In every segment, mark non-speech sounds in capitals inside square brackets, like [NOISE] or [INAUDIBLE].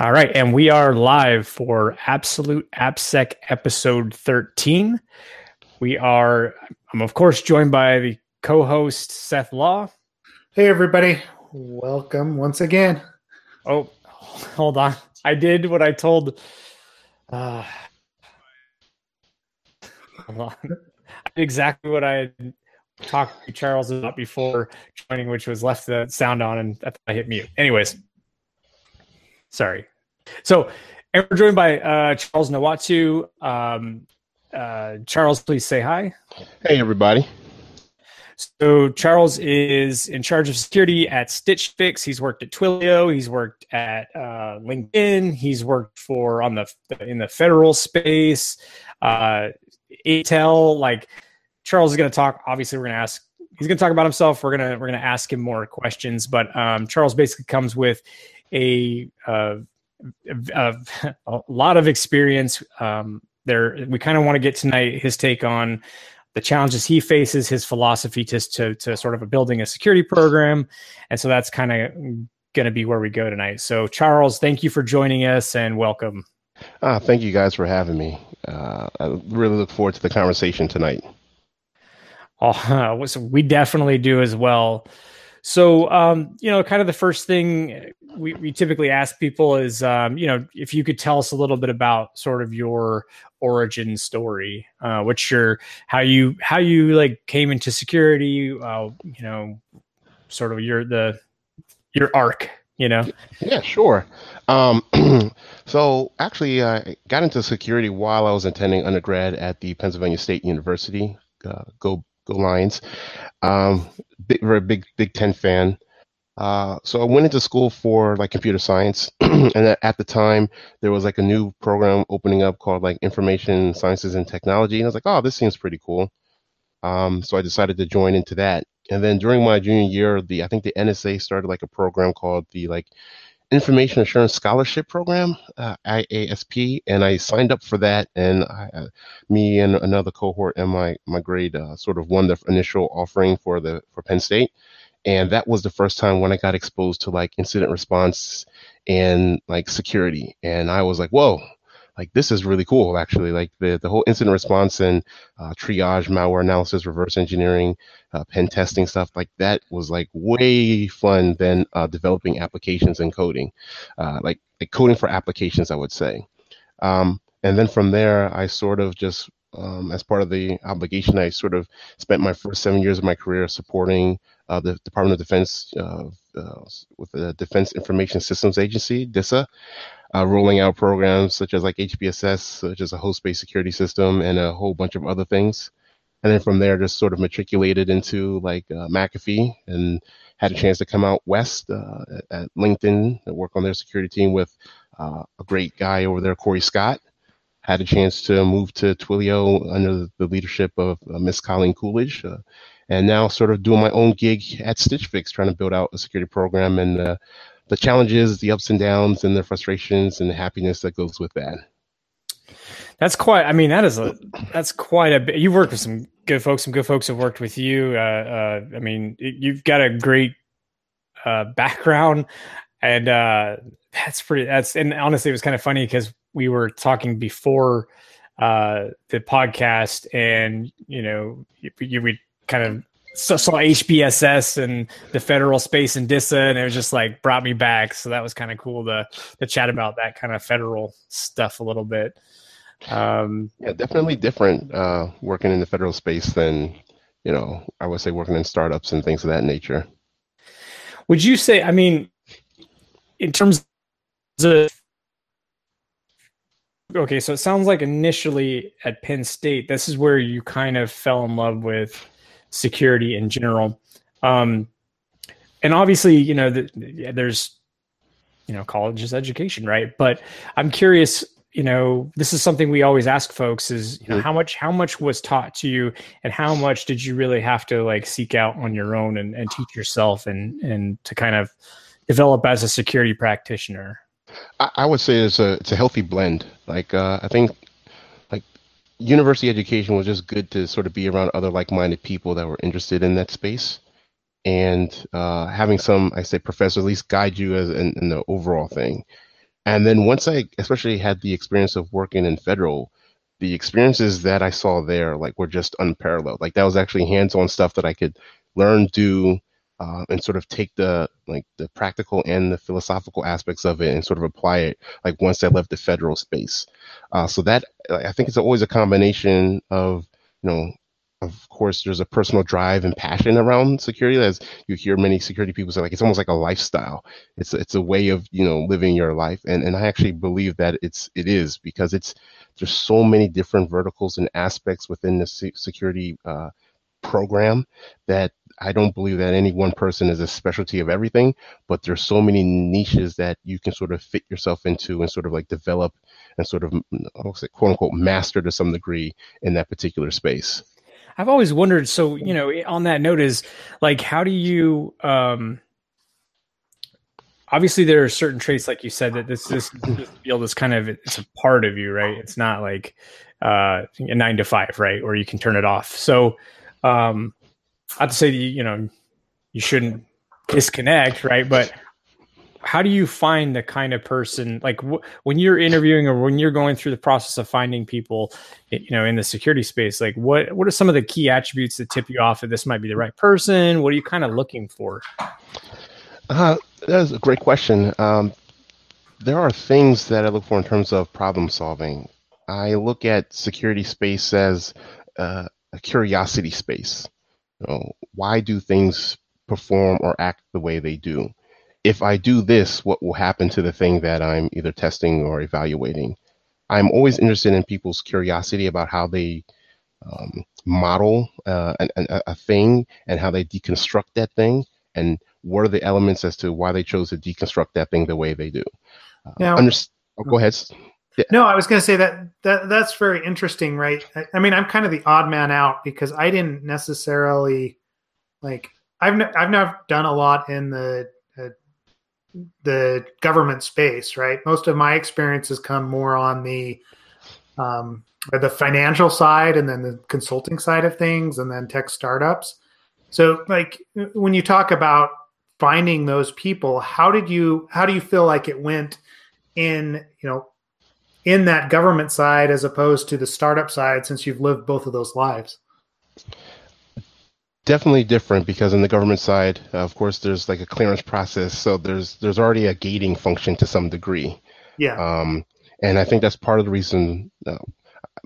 All right, and we are live for Absolute AppSec episode 13. We are, I'm of course joined by the co-host Seth Law. Hey everybody, welcome once again. Oh, hold on. I did what I told. Uh, hold on. I did exactly what I talked to Charles about before joining, which was left the sound on and I hit mute. Anyways, sorry. So, and we're joined by uh, Charles Nwatu. Um, uh, Charles, please say hi. Hey, everybody. So Charles is in charge of security at Stitch Fix. He's worked at Twilio. He's worked at uh, LinkedIn. He's worked for on the in the federal space. Uh, Intel. Like Charles is going to talk. Obviously, we're going to ask. He's going to talk about himself. We're gonna we're gonna ask him more questions. But um, Charles basically comes with a, uh, a, a lot of experience. Um, there, we kind of want to get tonight his take on the challenges he faces, his philosophy to to, to sort of a building a security program, and so that's kind of going to be where we go tonight. So, Charles, thank you for joining us and welcome. Uh, thank you guys for having me. Uh, I really look forward to the conversation tonight. Oh, [LAUGHS] we definitely do as well. So, um, you know, kind of the first thing we, we typically ask people is, um, you know, if you could tell us a little bit about sort of your origin story, uh, what's your how you how you like came into security, uh, you know, sort of your the your arc, you know. Yeah, sure. Um, [CLEARS THROAT] so actually, I got into security while I was attending undergrad at the Pennsylvania State University. Uh, go go Lions! Um, big, very big Big Ten fan. Uh, so I went into school for like computer science, [CLEARS THROAT] and at the time there was like a new program opening up called like Information Sciences and Technology, and I was like, oh, this seems pretty cool. Um, so I decided to join into that. And then during my junior year, the I think the NSA started like a program called the like Information Assurance Scholarship Program, uh, IASP, and I signed up for that. And I, uh, me and another cohort in my my grade uh, sort of won the initial offering for the for Penn State and that was the first time when I got exposed to like incident response and like security, and I was like, whoa. Like this is really cool, actually. Like the, the whole incident response and uh, triage, malware analysis, reverse engineering, uh, pen testing stuff like that was like way fun than uh, developing applications and coding, uh, like, like coding for applications, I would say. Um, and then from there, I sort of just um, as part of the obligation, I sort of spent my first seven years of my career supporting uh, the Department of Defense uh, uh, with the Defense Information Systems Agency, DISA, uh, rolling out programs such as like HBSS, such as a host-based security system, and a whole bunch of other things. And then from there, just sort of matriculated into like uh, McAfee and had a chance to come out west uh, at, at, LinkedIn and work on their security team with a great guy over there, Cory Scott had a chance to move to Twilio under the leadership of Miss Colleen Coolidge, and now sort of doing my own gig at Stitch Fix, trying to build out a security program and uh, the challenges, the ups and downs, and the frustrations and the happiness that goes with that. That's quite. I mean, that is a that's quite a bit. You've worked with some good folks. Some good folks have worked with you. Uh, uh, I mean, you've got a great uh, background, and uh, that's pretty. That's and honestly, it was kind of funny because we were talking before uh, the podcast, and you know, you, you would kind of saw HBSS and the federal space and DISA, and it was just like brought me back. So that was kind of cool to to chat about that kind of federal stuff a little bit. Um, yeah, definitely different uh, working in the federal space than you know I would say working in startups and things of that nature. Would you say? I mean, in terms of okay, so it sounds like initially at Penn State, this is where you kind of fell in love with security in general. Um, and obviously, you know, the, there's, you know, college is education, right? But I'm curious, you know, this is something we always ask folks is, you know, how much, how much was taught to you and how much did you really have to like seek out on your own and, and teach yourself and, and to kind of develop as a security practitioner? I, I would say it's a it's a healthy blend. Like uh, I think university education was just good to sort of be around other like-minded people that were interested in that space, and uh, having some I say professors at least guide you as in, in the overall thing. And then once I especially had the experience of working in federal, the experiences that I saw there like were just unparalleled. Like that was actually hands-on stuff that I could learn, do, uh, and sort of take the like the practical and the philosophical aspects of it and sort of apply it like once I left the federal space. Uh, so that I think it's always a combination of you know of course, there's a personal drive and passion around security. As you hear many security people say, like it's almost like a lifestyle. It's it's a way of you know living your life, and and I actually believe that it's it is because it's there's so many different verticals and aspects within the security uh, program that I don't believe that any one person is a specialty of everything, but there's so many niches that you can sort of fit yourself into and sort of like develop and sort of say quote unquote master to some degree in that particular space. I've always wondered. So you know, on that note, is like, how do you? um Obviously, there are certain traits, like you said, that this this, this field is kind of it's a part of you, right? It's not like uh, a nine to five, right, or you can turn it off. So, um, Have to say, you know, you shouldn't disconnect, right? But how do you find the kind of person like wh- when you're interviewing or when you're going through the process of finding people you know in the security space like what what are some of the key attributes that tip you off that this might be the right person? What are you kind of looking for? Uh, that's a great question. Um, there are things that i look for in terms of problem solving. I look at security space as uh, a curiosity space you know, why do things perform or act the way they do if I do this, what will happen to the thing that I'm either testing or evaluating? I'm always interested in people's curiosity about how they um, model uh, an, an, a thing and how they deconstruct that thing, and what are the elements as to why they chose to deconstruct that thing the way they do. Uh, now, under- oh, go ahead. Yeah. No, I was going to say that that that's very interesting, right? I, I, mean, I'm kind of the odd man out because I didn't necessarily like I've I've not done a lot in the the government space, right? Most of my experiences come more on the um, the financial side, and then the consulting side of things, and then tech startups. So, like when you talk about finding those people, how did you how do you feel like it went in you know in that government side as opposed to the startup side, since you've lived both of those lives? definitely different because in the government side, uh, of course, there's like a clearance process, so there's there's already a gating function to some degree. Yeah. Um, and I think that's part of the reason. Uh,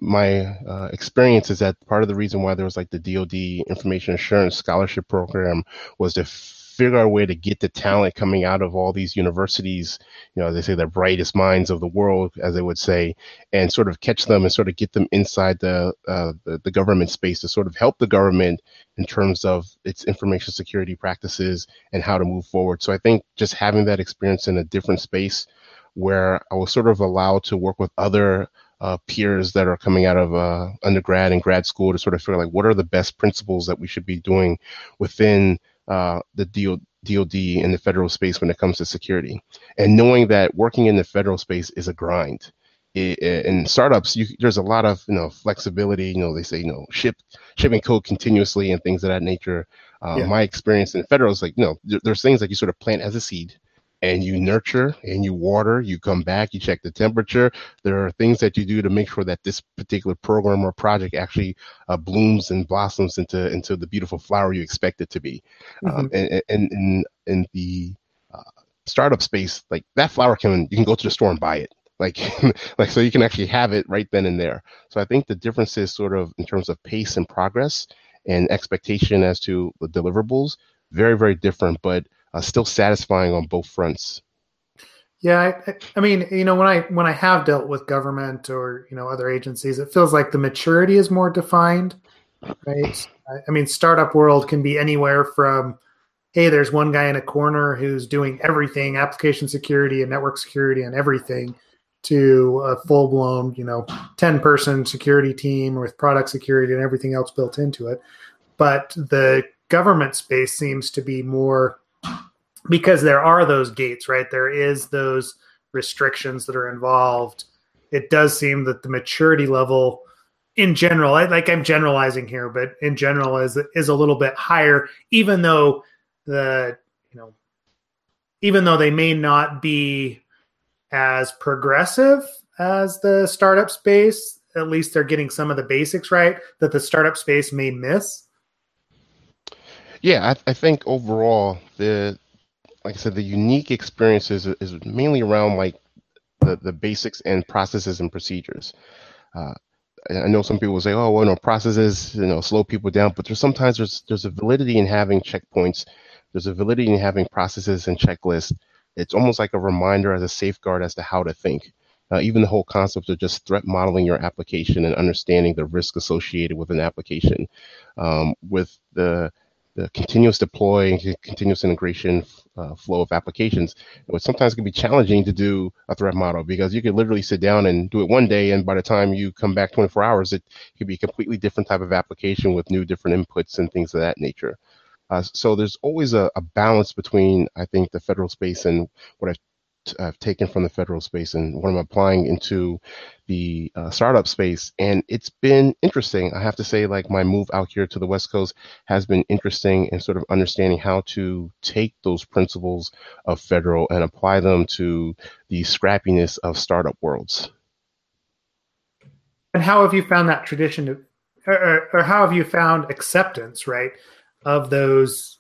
my uh, experience is that part of the reason why there was like the DoD Information Assurance Scholarship Program was to figure out a way to get the talent coming out of all these universities, you know, they say the brightest minds of the world, as they would say, and sort of catch them and sort of get them inside the, uh, the, the government space to sort of help the government in terms of its information security practices and how to move forward. So I think just having that experience in a different space where I was sort of allowed to work with other uh, peers that are coming out of uh, undergrad and grad school to sort of figure like what are the best principles that we should be doing within uh, the DOD, DoD in the federal space when it comes to security, and knowing that working in the federal space is a grind. It, in startups, you, there's a lot of you know flexibility. You know, they say you know ship shipping code continuously and things of that nature. Uh, yeah. My experience in federal is like you know there, there's things that you sort of plant as a seed, and you nurture and you water, you come back, you check the temperature. There are things that you do to make sure that this particular program or project actually uh, blooms and blossoms into into the beautiful flower you expect it to be. Um, mm-hmm. Um, and, and in in the uh, startup space, like that flower can you can go to the store and buy it. Like, [LAUGHS] like so you can actually have it right then and there. So I think the difference is sort of in terms of pace and progress and expectation as to the deliverables, very very different. But uh, still satisfying on both fronts. Yeah, I, I, mean, you know, when I when I have dealt with government or you know other agencies, it feels like the maturity is more defined, right? I, mean, startup world can be anywhere from, hey, there's one guy in a corner who's doing everything, application security and network security and everything, to a full blown, you know, ten person security team with product security and everything else built into it. But the government space seems to be more because there are those gates, right? There is those restrictions that are involved. It does seem that the maturity level in general, like I'm generalizing here, but in general is is a little bit higher, even though the you know, even though they may not be as progressive as the startup space. At least they're getting some of the basics right that the startup space may miss. Yeah, I, I think overall the like I said, the unique experiences is, is mainly around like the, the basics and processes and procedures. Uh, I know some people say, "Oh, well, no, processes, you know, slow people down," but there's sometimes there's there's a validity in having checkpoints. There's a validity in having processes and checklists. It's almost like a reminder as a safeguard as to how to think. Uh, even the whole concept of just threat modeling your application and understanding the risk associated with an application, um, with the the continuous deploy and continuous integration uh, flow of applications, which sometimes can be challenging to do a threat model because you could literally sit down and do it one day, and by the time you come back 24 hours, it could be a completely different type of application with new different inputs and things of that nature. Uh, so there's always a, a, balance between, I think, the federal space and what I've I've taken from the federal space and what I'm applying into the uh, startup space. And it's been interesting. I have to say, like my move out here to the West Coast has been interesting in sort of understanding how to take those principles of federal and apply them to the scrappiness of startup worlds. And how have you found that tradition to, or, or how have you found acceptance, right, of those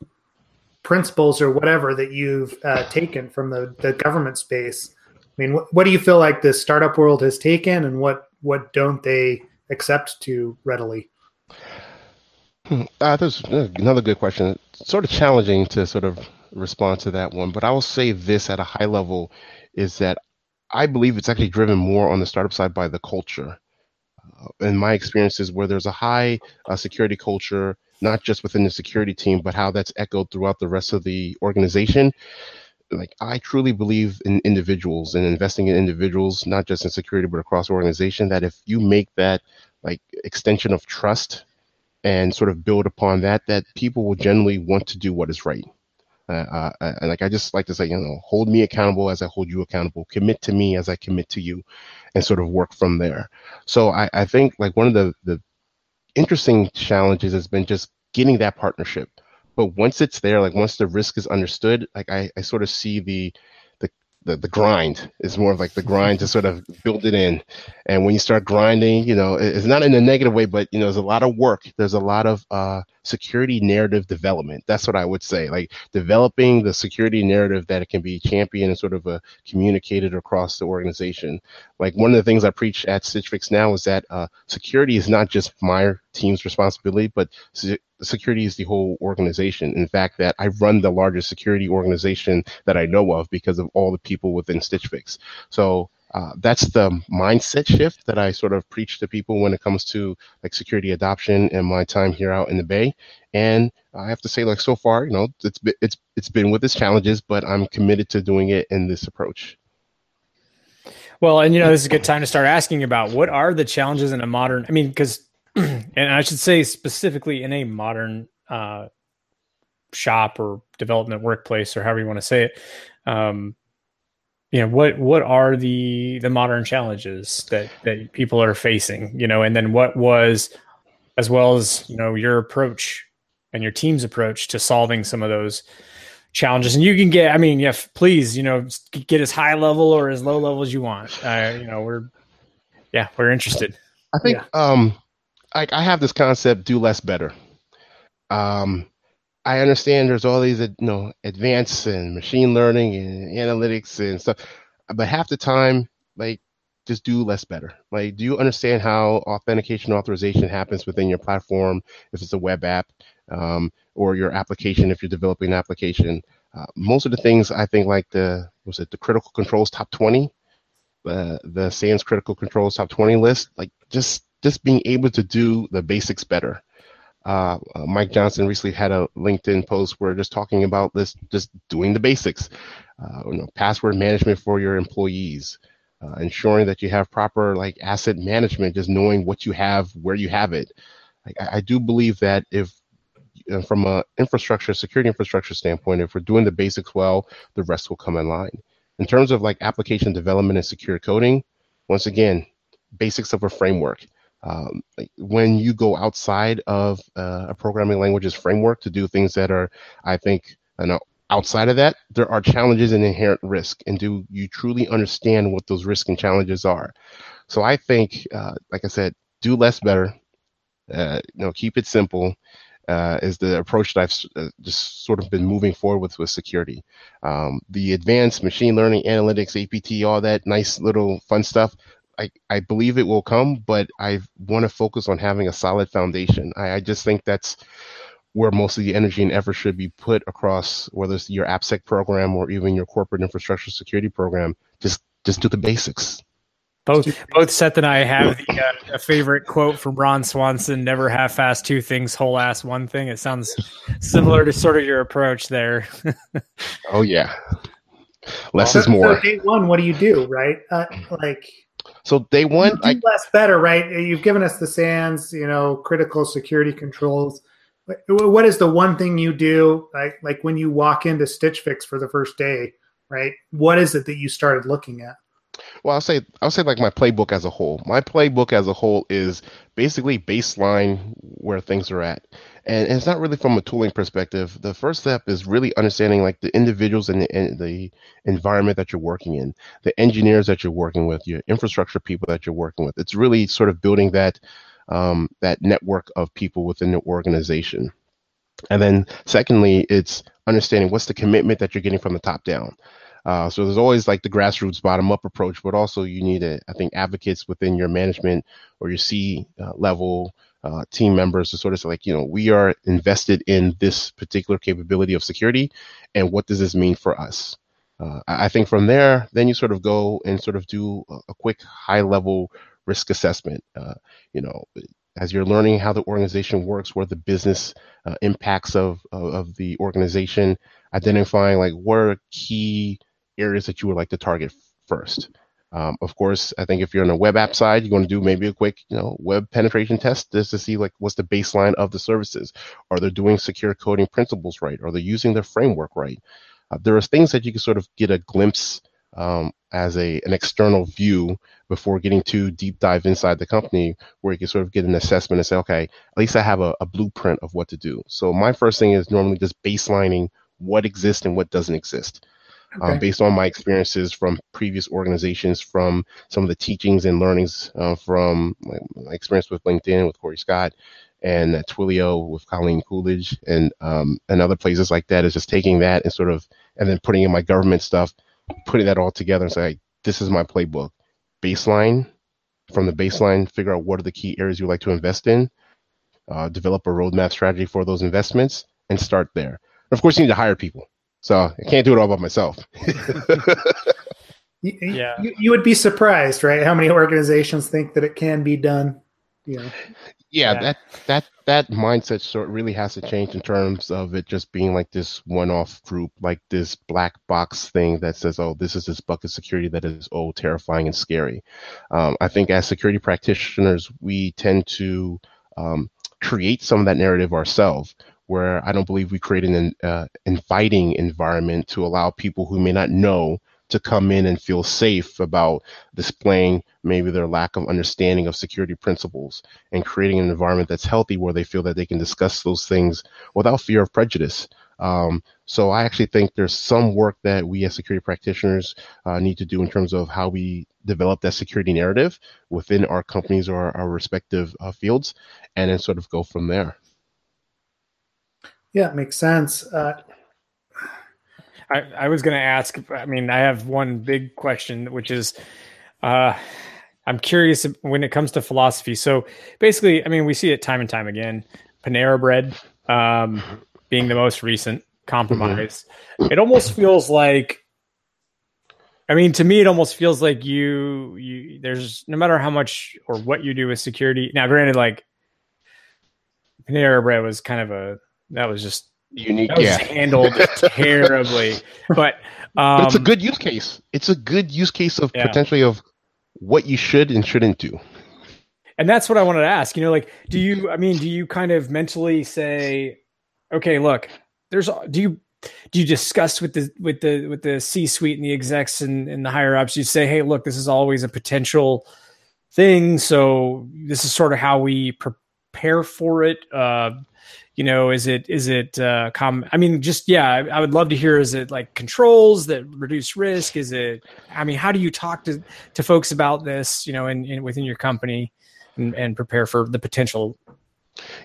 principles or whatever that you've uh, taken from the, the government space. I mean, what, what do you feel like the startup world has taken, and what what don't they accept too readily? Hmm, uh, another good question. sort of challenging to sort of respond to that one, but I will say this at a high level is that I believe it's actually driven more on the startup side by the culture. Uh, in my experiences, where there's a high uh, security culture not just within the security team, but how that's echoed throughout the rest of the organization. Like I truly believe in individuals and investing in individuals, not just in security but across organization. That if you make that like extension of trust and sort of build upon that, that people will generally want to do what is right. Uh, uh, and like I just like to say, you know, hold me accountable as I hold you accountable. Commit to me as I commit to you, and sort of work from there. So I, I think like one of the the interesting challenges has been just getting that partnership. But once it's there, like once the risk is understood, like I, I sort of see the the, the grind is more of like the grind to sort of build it in. And when you start grinding, you know, it's not in a negative way, but you know, there's a lot of work. There's a lot of uh, security narrative development. That's what I would say. Like developing the security narrative that it can be championed and sort of uh, communicated across the organization. Like one of the things I preach at Stitch Fix now is that uh, security is not just my team's responsibility, but security is the whole organization. In fact, that I run the largest security organization that I know of because of all the people within Stitch Fix. So uh, that's the mindset shift that I sort of preach to people when it comes to like security adoption and my time here out in the Bay. And I have to say, like so far, you know, it's it's it's been with its challenges, but I'm committed to doing it in this approach. Well, and you know, this is a good time to start asking about what are the challenges in a modern. I mean, because [CLEARS THROAT] and I should say specifically in a modern uh, shop or development workplace or however you want to say it. Um, you know what what are the the modern challenges that that people are facing you know and then what was as well as you know your approach and your team's approach to solving some of those challenges and you can get i mean yeah please you know get as high level or as low level as you want uh, you know we're yeah we're interested i think yeah. um like I have this concept: do less, better. Um, I understand there's all these, you know, advanced and machine learning and analytics and stuff, but half the time, like, just do less, better. Like, do you understand how authentication authorization happens within your platform if it's a web app um, or your application if you're developing an application? Uh, most of the things I think, like the was it the critical controls top 20, uh, the SANS critical controls top 20 list, like just just being able to do the basics better. Uh, uh, Mike Johnson recently had a LinkedIn post where just talking about this, just doing the basics, uh, you know, password management for your employees, uh, ensuring that you have proper like asset management, just knowing what you have, where you have it. Like, I, I do believe that if uh, from a infrastructure, security infrastructure standpoint, if we're doing the basics well, the rest will come in line. In terms of like application development and secure coding, once again, basics of a framework um, when you go outside of uh, a programming language's framework to do things that are, I think, outside of that, there are challenges and inherent risk. And do you truly understand what those risks and challenges are? So I think, uh, like I said, do less better. Uh, you know, keep it simple. Uh, is the approach that I've uh, just sort of been moving forward with with security. Um, the advanced machine learning, analytics, APT, all that nice little fun stuff. I, I believe it will come, but I want to focus on having a solid foundation. I, I just think that's where most of the energy and effort should be put across, whether it's your AppSec program or even your corporate infrastructure security program. Just just do the basics. Both both Seth and I have the, uh, a favorite quote from Ron Swanson: "Never half-ass two things, whole-ass one thing." It sounds similar to sort of your approach there. oh yeah, less well, is more. So day one, what do you do? Right, uh, like so day one, I, less better, right? You've given us the SANS, you know, critical security controls what is the one thing you do like like when you walk into Stitch Fix for the first day, right? What is it that you started looking at? Well, I'll say I'll say like my playbook as a whole. My playbook as a whole is basically baseline where things are at. And it's not really from a tooling perspective. The first step is really understanding like the individuals and the, and the environment that you're working in, the engineers that you're working with, your infrastructure people that you're working with. It's really sort of building that um, that network of people within the organization. And then, secondly, it's understanding what's the commitment that you're getting from the top down. Uh, so there's always like the grassroots bottom up approach, but also you need, a, I think, advocates within your management or your C uh, level uh, team members to sort of say, like, you know, we are invested in this particular capability of security, and what does this mean for us? Uh, I think from there, then you sort of go and sort of do a, quick high level risk assessment. Uh, you know, as you're learning how the organization works, what are the business uh, impacts of, of, of the organization, identifying like what are key areas that you would like to target first. Um, of course, I think if you're on a web app side, you're going to do maybe a quick, you know, web penetration test just to see like what's the baseline of the services. Are they doing secure coding principles right? Are they using their framework right? Uh, there are things that you can sort of get a glimpse um, as a an external view before getting too deep dive inside the company where you can sort of get an assessment and say okay at least i have a, a blueprint of what to do so my first thing is normally just baselining what exists and what doesn't exist okay. um, based on my experiences from previous organizations from some of the teachings and learnings uh, from my, my, experience with linkedin with cory scott and uh, Twilio with Colleen Coolidge and um, and other places like that is just taking that and sort of and then putting in my government stuff putting that all together and say, this is my playbook. Baseline, from the baseline, figure out what are the key areas you'd like to invest in, uh, develop a roadmap strategy for those investments, and start there. And of course, you need to hire people. So I can't do it all by myself. [LAUGHS] yeah. You, you, would be surprised, right? How many organizations think that it can be done? Yeah yeah, yeah, that that that mindset sort really has to change in terms of it just being like this one-off group, like this black box thing that says, "Oh, this is this bucket security that is oh terrifying and scary." Um, I think as security practitioners, we tend to um, create some of that narrative ourselves. Where I don't believe we create an uh, inviting environment to allow people who may not know to come in and feel safe about displaying maybe their lack of understanding of security principles and creating an environment that's healthy where they feel that they can discuss those things without fear of prejudice. Um, so I actually think there's some work that we as security practitioners uh, need to do in terms of how we develop that security narrative within our companies or our respective uh, fields, and then sort of go from there. Yeah, it makes sense. Uh, I, I was going to ask. I mean, I have one big question, which is, uh, I'm curious when it comes to philosophy. So basically, I mean, we see it time and time again. Panera Bread um, being the most recent compromise. Mm-hmm. It almost feels like. I mean, to me, it almost feels like you, you. There's no matter how much or what you do with security. Now, granted, like Panera Bread was kind of a that was just unique. That was yeah. handled [LAUGHS] terribly, but, um, but it's a um, good use case. It's a good use case of yeah. potentially of what you should and shouldn't do. And that's what I wanted to ask. You know, like, do you? I mean, do you kind of mentally say, okay, look, there's. Do you do you discuss with the with the with the C suite and the execs and, and the higher ups? You say, hey, look, this is always a potential thing. So this is sort of how we prepare for it. Uh, you know is it is it uh com i mean just yeah I, I, would love to hear is it like controls that reduce risk is it i mean how do you talk to to folks about this you know in, in within your company and, and prepare for the potential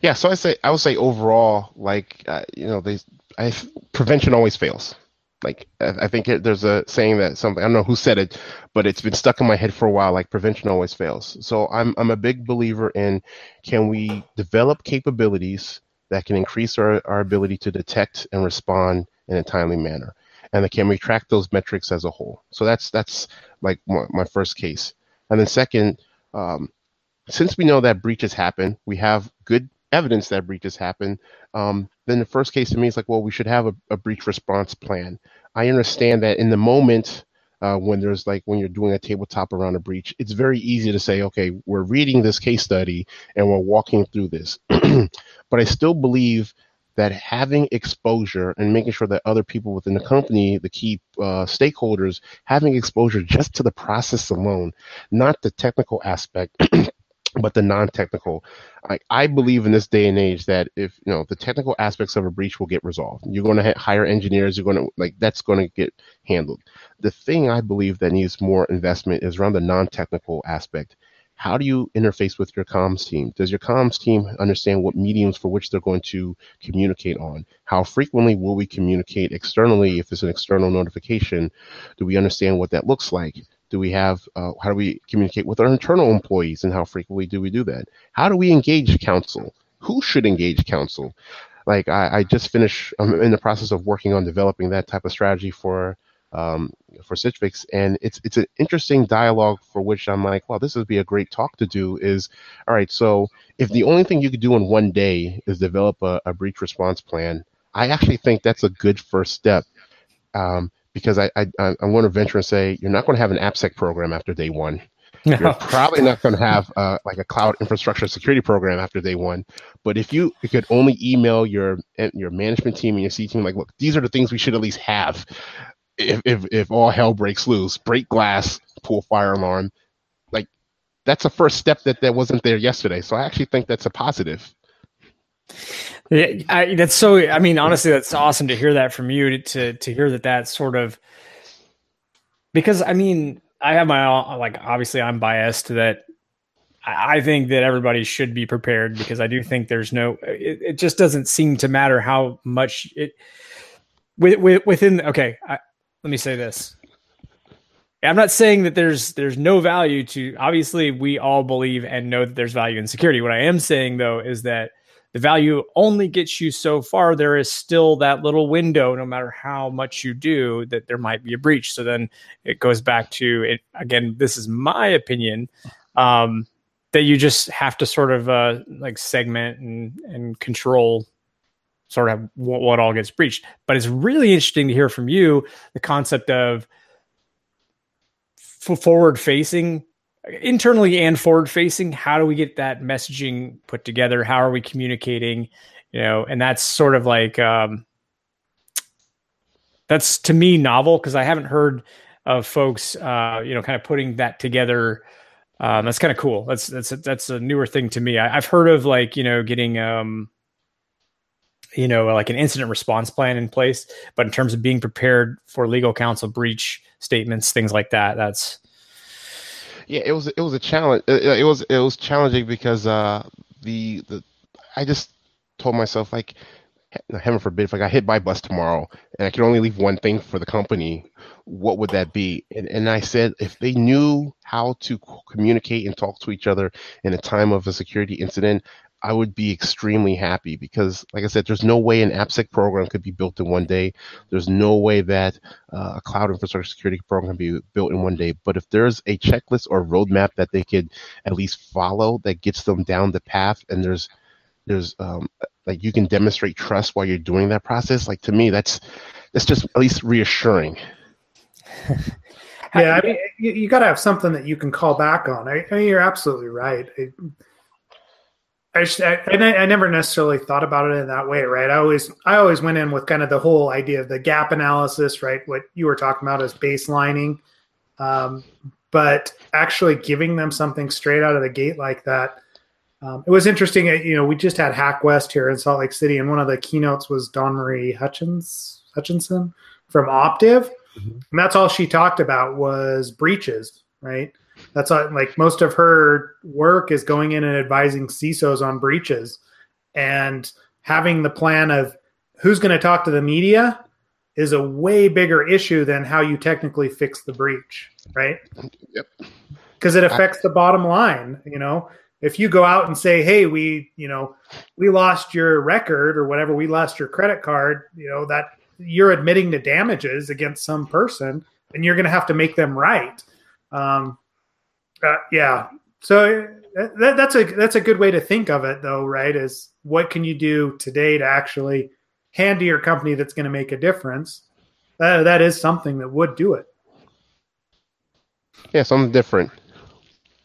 yeah so i say i would say overall like uh, you know they I, prevention always fails like I think it, there's a saying that something I don't know who said it, but it's been stuck in my head for a while. Like prevention always fails. So I'm I'm a big believer in can we develop capabilities that can increase our, our ability to detect and respond in a timely manner, and then can we track those metrics as a whole? So that's that's like my, my first case, and then second, um, since we know that breaches happen, we have good evidence that breaches happen, um, then the first case to me is like, well, we should have a, a breach response plan. I understand that in the moment uh, when there's like when you're doing a tabletop around a breach, it's very easy to say, okay, we're reading this case study and we're walking through this. [CLEARS THROAT] but I still believe that having exposure and making sure that other people within the company, the key uh, stakeholders, having exposure just to the process alone, not the technical aspect, [CLEARS THROAT] but the non-technical I, I believe in this day and age that if you know the technical aspects of a breach will get resolved. You're going to hire engineers you're going to like that's going to get handled. The thing i believe that needs more investment is around the non-technical aspect. How do you interface with your comms team? Does your comms team understand what mediums for which they're going to communicate on? How frequently will we communicate externally if it's an external notification? Do we understand what that looks like do we have uh, how do we communicate with our internal employees and how frequently do we do that how do we engage counsel who should engage counsel like i, I just finished i'm in the process of working on developing that type of strategy for um, for Fix, and it's it's an interesting dialogue for which I'm like, well, this would be a great talk to do. Is all right. So if the only thing you could do in one day is develop a, a breach response plan, I actually think that's a good first step. Um, because I, I I'm going to venture and say you're not going to have an AppSec program after day one. [LAUGHS] No. You're probably not going to have uh, like a cloud infrastructure security program after day one. But if you, you could only email your your management team and your C team, like, look, these are the things we should at least have. If if, if all hell breaks loose, break glass, pull fire alarm, like that's a first step that that wasn't there yesterday. So I actually think that's a positive. Yeah, I, that's so. I mean, honestly, that's awesome to hear that from you. To to, to hear that that's sort of because I mean, I have my like obviously I'm biased that. I think that everybody should be prepared because I do think there's no. It, it just doesn't seem to matter how much it with, with, within. Okay, I, let me say this. I'm not saying that there's there's no value to. Obviously, we all believe and know that there's value in security. What I am saying though is that the value only gets you so far. There is still that little window, no matter how much you do, that there might be a breach. So then it goes back to it again. This is my opinion. Um, that you just have to sort of uh, like segment and and control sort of what, what all gets breached. But it's really interesting to hear from you the concept of forward facing internally and forward facing how do we get that messaging put together? How are we communicating? You know and that's sort of like um that's to me novel because i haven't heard of folks uh you know kind of putting that together. Um that's kind of cool. That's that's that's a newer thing to me. I, have heard of like you know getting um you know like an incident response plan in place but in terms of being prepared for legal counsel breach statements things like that that's yeah, it was it was a challenge. It, it was it was challenging because uh, the the I just told myself like, heaven forbid, if I got hit by bus tomorrow and I could only leave one thing for the company, what would that be? And and I said if they knew how to communicate and talk to each other in a time of a security incident, I would be extremely happy because, like I said, there's no way an AppSec program could be built in one day. There's no way that uh, a cloud infrastructure security program can be built in one day. But if there's a checklist or roadmap that they could at least follow that gets them down the path, and there's there's um, like you can demonstrate trust while you're doing that process. Like to me, that's that's just at least reassuring. [LAUGHS] yeah, I mean, you, you got to have something that you can call back on. I, I mean, you're absolutely right. It, I, just, I, and I, I, never necessarily thought about it in that way, right? I always, I always went in with kind of the whole idea of the gap analysis, right? What you were talking about is baselining, um, but actually giving them something straight out of the gate like that, Um, it was interesting. uh, You know, we just had Hack West here in Salt Lake City, and one of the keynotes was Dawn Marie Hutchins Hutchinson from Optiv, Mhm. and that's all she talked about was breaches. Right. That's like most of her work is going in and advising CISOs on breaches, and having the plan of who's going to talk to the media is a way bigger issue than how you technically fix the breach. Right Yep. because it affects the bottom line you know if you go out and say hey we you know we lost your record or whatever we lost your credit card you know that you're admitting to damages against some person and you're going to have to make them right um, uh, yeah so that, that's a that's a good way to think of it though right is what can you do today to actually hand to your company that's going to make a difference uh, that is something that would do it Yeah, something different.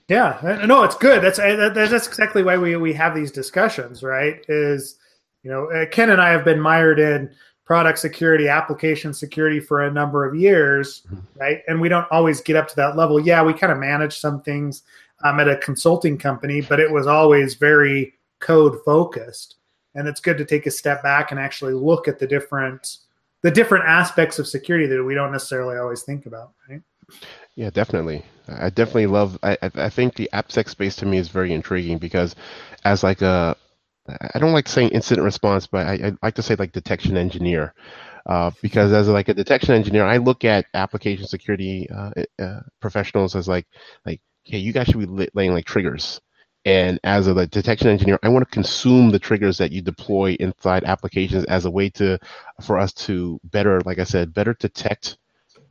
Yeah, uh, no, it's good. That's uh, that- that's exactly why we we have these discussions, right? Is you know, uh, Ken and I have been mired in product security, application security for a number of years, right? And we don't always get up to that level. Yeah, we kind of manage some things um, at a consulting company, but it was always very code focused. And it's good to take a step back and actually look at the different the different aspects of security that we don't necessarily always think about, right? Yeah, definitely. I definitely love. I I I think the AppSec space to me is very intriguing because, as like a, I don't like saying incident response, but I, I like to say like detection engineer, uh, because as like a detection engineer, I look at application security uh, uh, professionals as like like, okay, you guys should be laying like triggers. And as a like, detection engineer, I want to consume the triggers that you deploy inside applications as a way to, for us to better, like I said, better detect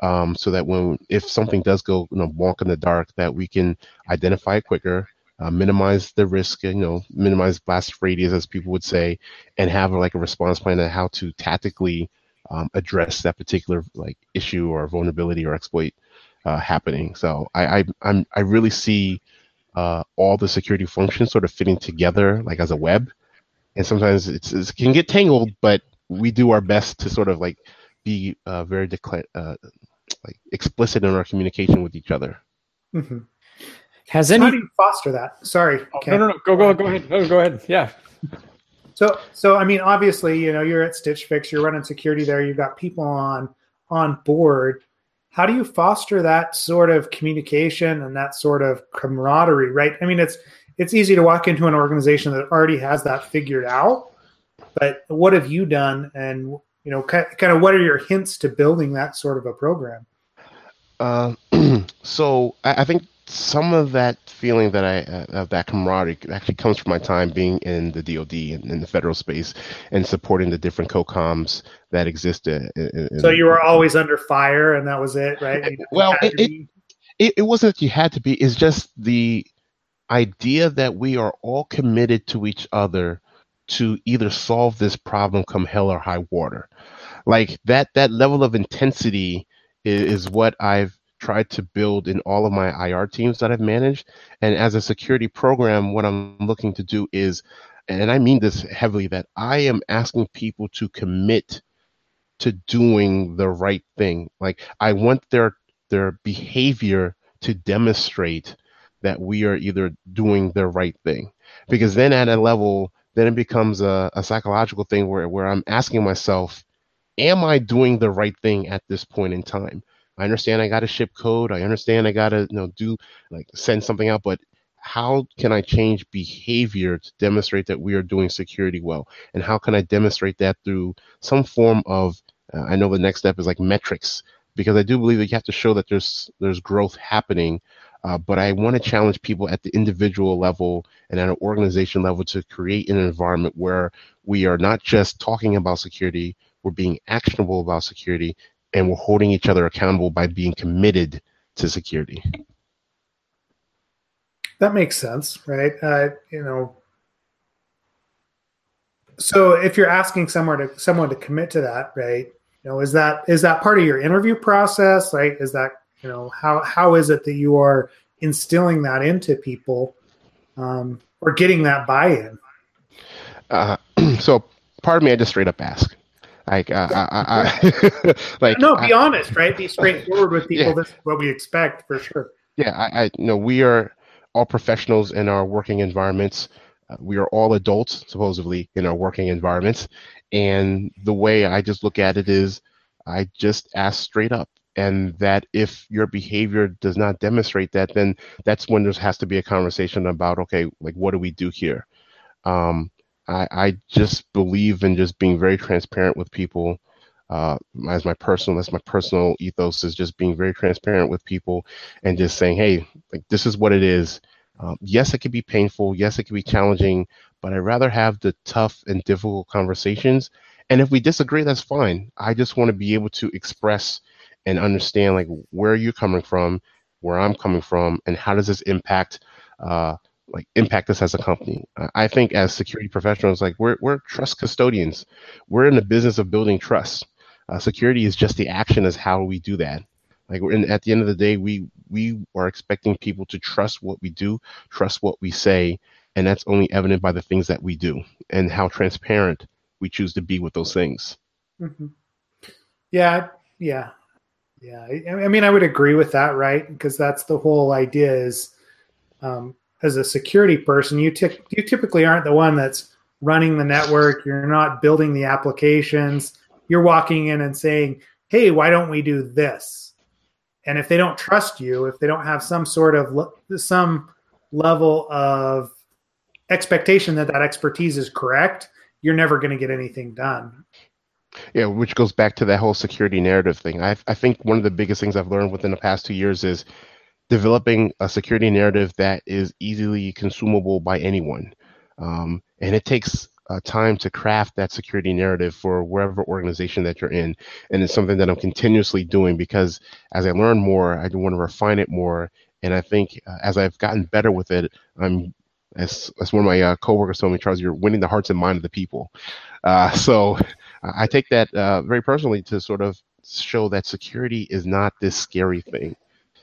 um, so that when if something does go you know wonk in the dark, that we can identify it quicker, uh, minimize the risk, you know, minimize blast radius, as people would say, and have like a response plan on how to tactically um, address that particular like issue or vulnerability or exploit uh, happening. So I I I'm, I really see uh, all the security functions sort of fitting together like as a web, and sometimes it's, it can get tangled, but we do our best to sort of like be uh, very decla- uh, like explicit in our communication with each other. Mm-hmm. Has How any? do you foster that? Sorry, Oh, no, no, no. Go, go, go ahead. No, go ahead. Yeah. So, so I mean, obviously, you know, you're at Stitch Fix, you're running security there, you've got people on on board. How do you foster that sort of communication and that sort of camaraderie? Right? I mean, it's it's easy to walk into an organization that already has that figured out, but what have you done? And you know, kind kind of what are your hints to building that sort of a program? Uh, [CLEARS THROAT] so I, I think some of that feeling that I uh, of that camaraderie actually comes from my time being in the DoD and in the federal space and supporting the different COCOMs that existed. In, So you were always under fire, and that was it, right? You Well, it- it- it, it wasn't that you had to be it's just the idea that we are all committed to each other to either solve this problem come hell or high water like that that level of intensity is, is what i've tried to build in all of my ir teams that i've managed and as a security program what i'm looking to do is and i mean this heavily that i am asking people to commit to doing the right thing like i want their their behavior to demonstrate that we are either doing the right thing. Because then at a level, then it becomes a, a psychological thing where, where I'm asking myself, am I doing the right thing at this point in time? I understand I got to ship code. I understand I got to you know do like send something out, but how can I change behavior to demonstrate that we are doing security well? And how can I demonstrate that through some form of uh, I know the next step is like metrics because I do believe that you have to show that there's there's growth happening. Uh, but I want to challenge people at the individual level and at an organization level to create an environment where we are not just talking about security, we're being actionable about security, and we're holding each other accountable by being committed to security. That makes sense, right? Uh, you know, so if you're asking someone to someone to commit to that, right? You know, is that is that part of your interview process? Right? Is that you know how how is it that you are instilling that into people um, or getting that buy-in? Uh, [CLEARS THROAT] so, part of me, I just straight up ask. Like, uh, I, I, I like, No, I- be honest, right? Be straightforward with people. Yeah. This is what we expect for sure. Yeah, I, I we are all professionals in our working environments. uh, we are all adults supposedly in our working environments, and the way I just look at it is, I just ask straight up, and that if your behavior does not demonstrate that, then that's when there has to be a conversation about okay, like what do we do here? Um, I, I just believe in just being very transparent with people. Uh, as my personal, as my personal ethos is just being very transparent with people and just saying, hey, like this is what it is. Um, yes, it can be painful. Yes, it can be challenging, but I'd rather have the tough and difficult conversations. And if we disagree, that's fine. I just want to be able to express and understand like where you're coming from, where I'm coming from, and how does this impact uh, like impact us as a company. I think as security professionals, like we're we're trust custodians. We're in the business of building trust. Uh, security is just the action as how we do that. Like we're in, at the end of the day, we we are expecting people to trust what we do, trust what we say, and that's only evident by the things that we do and how transparent we choose to be with those things. Mm-hmm. Yeah, yeah, yeah. I, I, mean, I would agree with that, right? Because that's the whole idea. Is um, as a security person, you t- you typically aren't the one that's running the network. You're not building the applications. You're walking in and saying, "Hey, why don't we do this?" And if they don't trust you, if they don't have some sort of some level of expectation that that expertise is correct, you're never going to get anything done. Yeah, which goes back to that whole security narrative thing. I I think one of the biggest things I've learned within the past two years is developing a security narrative that is easily consumable by anyone. Um, and it takes uh, time to craft that security narrative for wherever organization that you're in. And it's something that I'm continuously doing because as I learn more, I want to refine it more. And I think uh, as I've gotten better with it, I'm as, as one of my uh, coworkers told me, Charles, you're winning the hearts and mind of the people. Uh, [LAUGHS] so I take that uh, very personally to sort of show that security is not this scary thing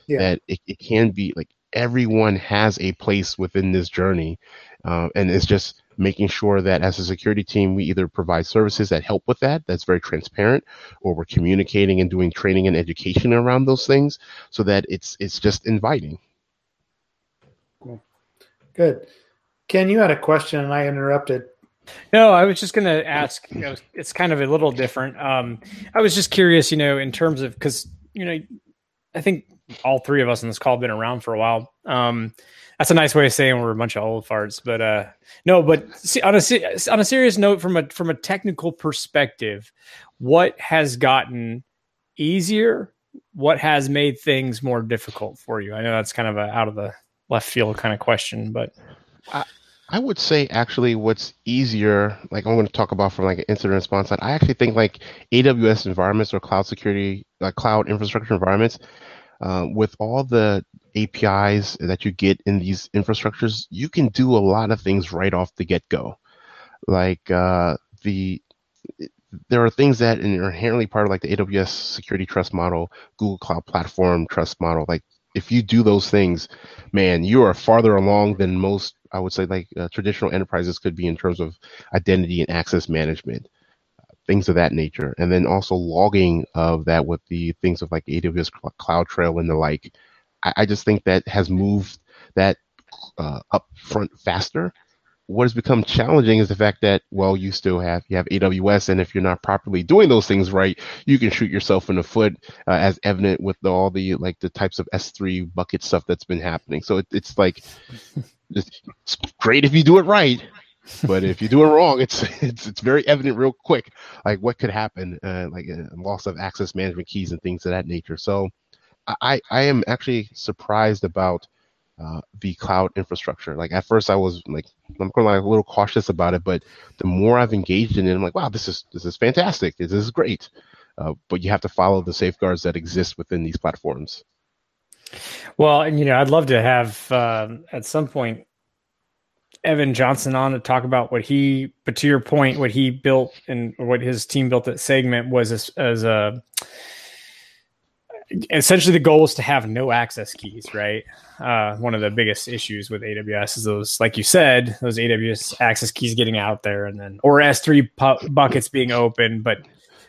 yeah. that it, it can be like everyone has a place within this journey uh, and it's just making sure that as a security team we either provide services that help with that that's very transparent or we're communicating and doing training and education around those things so that it's it's just inviting cool good ken you had a question and i interrupted no, I was just going to ask. You know, it's kind of a little different. Um, I was just curious, you know, in terms of because you know, I think all three of us in this call have been around for a while. Um, that's a nice way of saying we're a bunch of old farts, but uh, no. But on a on a serious note, from a from a technical perspective, what has gotten easier? What has made things more difficult for you? I know that's kind of a out of the left field kind of question, but I, I would say actually what's easier, like I'm going to talk about from like an incident response side. I actually think like AWS environments or cloud security, like cloud infrastructure environments uh, with all the APIs that you get in these infrastructures, you can do a lot of things right off the get go. Like uh, the there are things that are inherently part of like the AWS security trust model, Google Cloud Platform trust model. Like if you do those things, man, you are farther along than most. I would say like uh, traditional enterprises could be in terms of identity and access management things of that nature. And then also logging of that with the things of like AWS CloudTrail and the like. I, I just think that has moved that uh, up front faster. What has become challenging is the fact that well, you still have you have AWS, and if you're not properly doing those things right, you can shoot yourself in the foot, uh, as evident with the, all the like the types of S3 bucket stuff that's been happening. So it, it's like [LAUGHS] it's great if you do it right, but if you do it wrong, it's it's it's very evident real quick, like what could happen, uh, like uh, loss of access management keys and things of that nature. So, I I am actually surprised about uh, the cloud infrastructure. Like at first, I was like I'm kind of like a little cautious about it, but the more I've engaged in it, I'm like, wow, this is this is fantastic. This is great. Uh, but you have to follow the safeguards that exist within these platforms. Well, and you know, I'd love to have um, at some point Evan Johnson on to talk about what he, but to your point, what he built and what his team built at Segment was as, as a essentially the goal is to have no access keys, right? Uh, one of the biggest issues with AWS is those, like you said, those AWS access keys getting out there, and then or S3 pu- buckets being open. But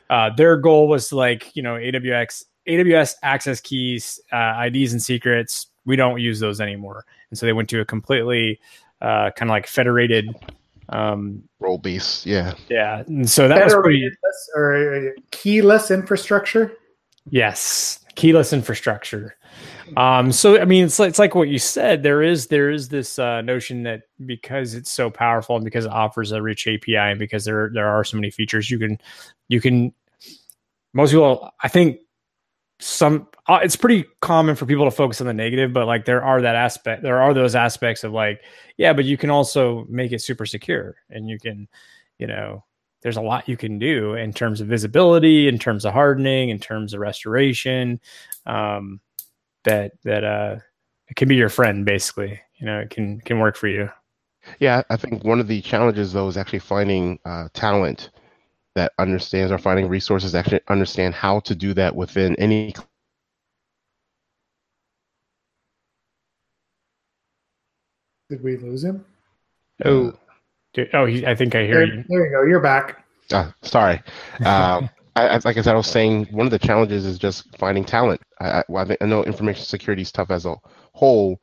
uh, their goal was like you know AWS AWS access keys, uh, IDs, and secrets. We don't use those anymore, and so they went to a completely uh, kind of like federated um, role base. Yeah, yeah. And so that was pretty or keyless infrastructure. Yes, keyless infrastructure. Um, so I mean, it's like, it's like what you said. There is there is this uh, notion that because it's so powerful and because it offers a rich API and because there there are so many features, you can you can most people I think some uh, it's pretty common for people to focus on the negative but like there are that aspect there are those aspects of like yeah but you can also make it super secure and you can you know there's a lot you can do in terms of visibility in terms of hardening in terms of restoration um, that that uh it can be your friend basically you know it can can work for you. Yeah i think one of the challenges though is actually finding uh, talent that understands or finding resources actually understand how to do that within any did we lose him? Oh Dude, oh he, i think i hear there, you. there you go you're back. Uh, sorry. Um, I, like I said, I was saying one of the challenges is just finding talent. I, I, I know information security is tough as a whole,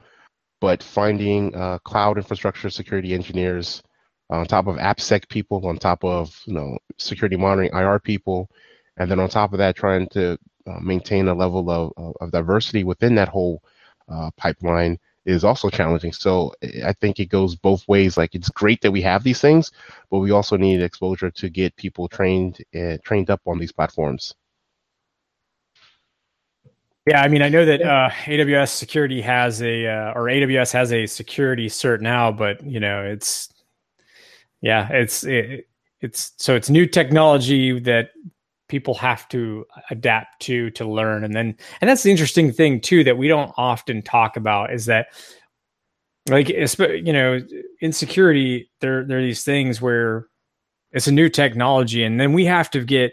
but finding uh, cloud infrastructure security engineers on top of AppSec people, on top of you know security monitoring IR people, and then on top of that, trying to uh, maintain a level of, of diversity within that whole uh, pipeline is also challenging. So I think it goes both ways. Like it's great that we have these things, but we also need exposure to get people trained uh, trained up on these platforms. Yeah, I mean, I know that uh, AWS security has a uh, or AWS has a security cert now, but you know, it's yeah, it's it, it's so it's new technology that people have to adapt to to learn. And then and that's the interesting thing too that we don't often talk about is that like you know insecurity there there are these things where it's a new technology and then we have to get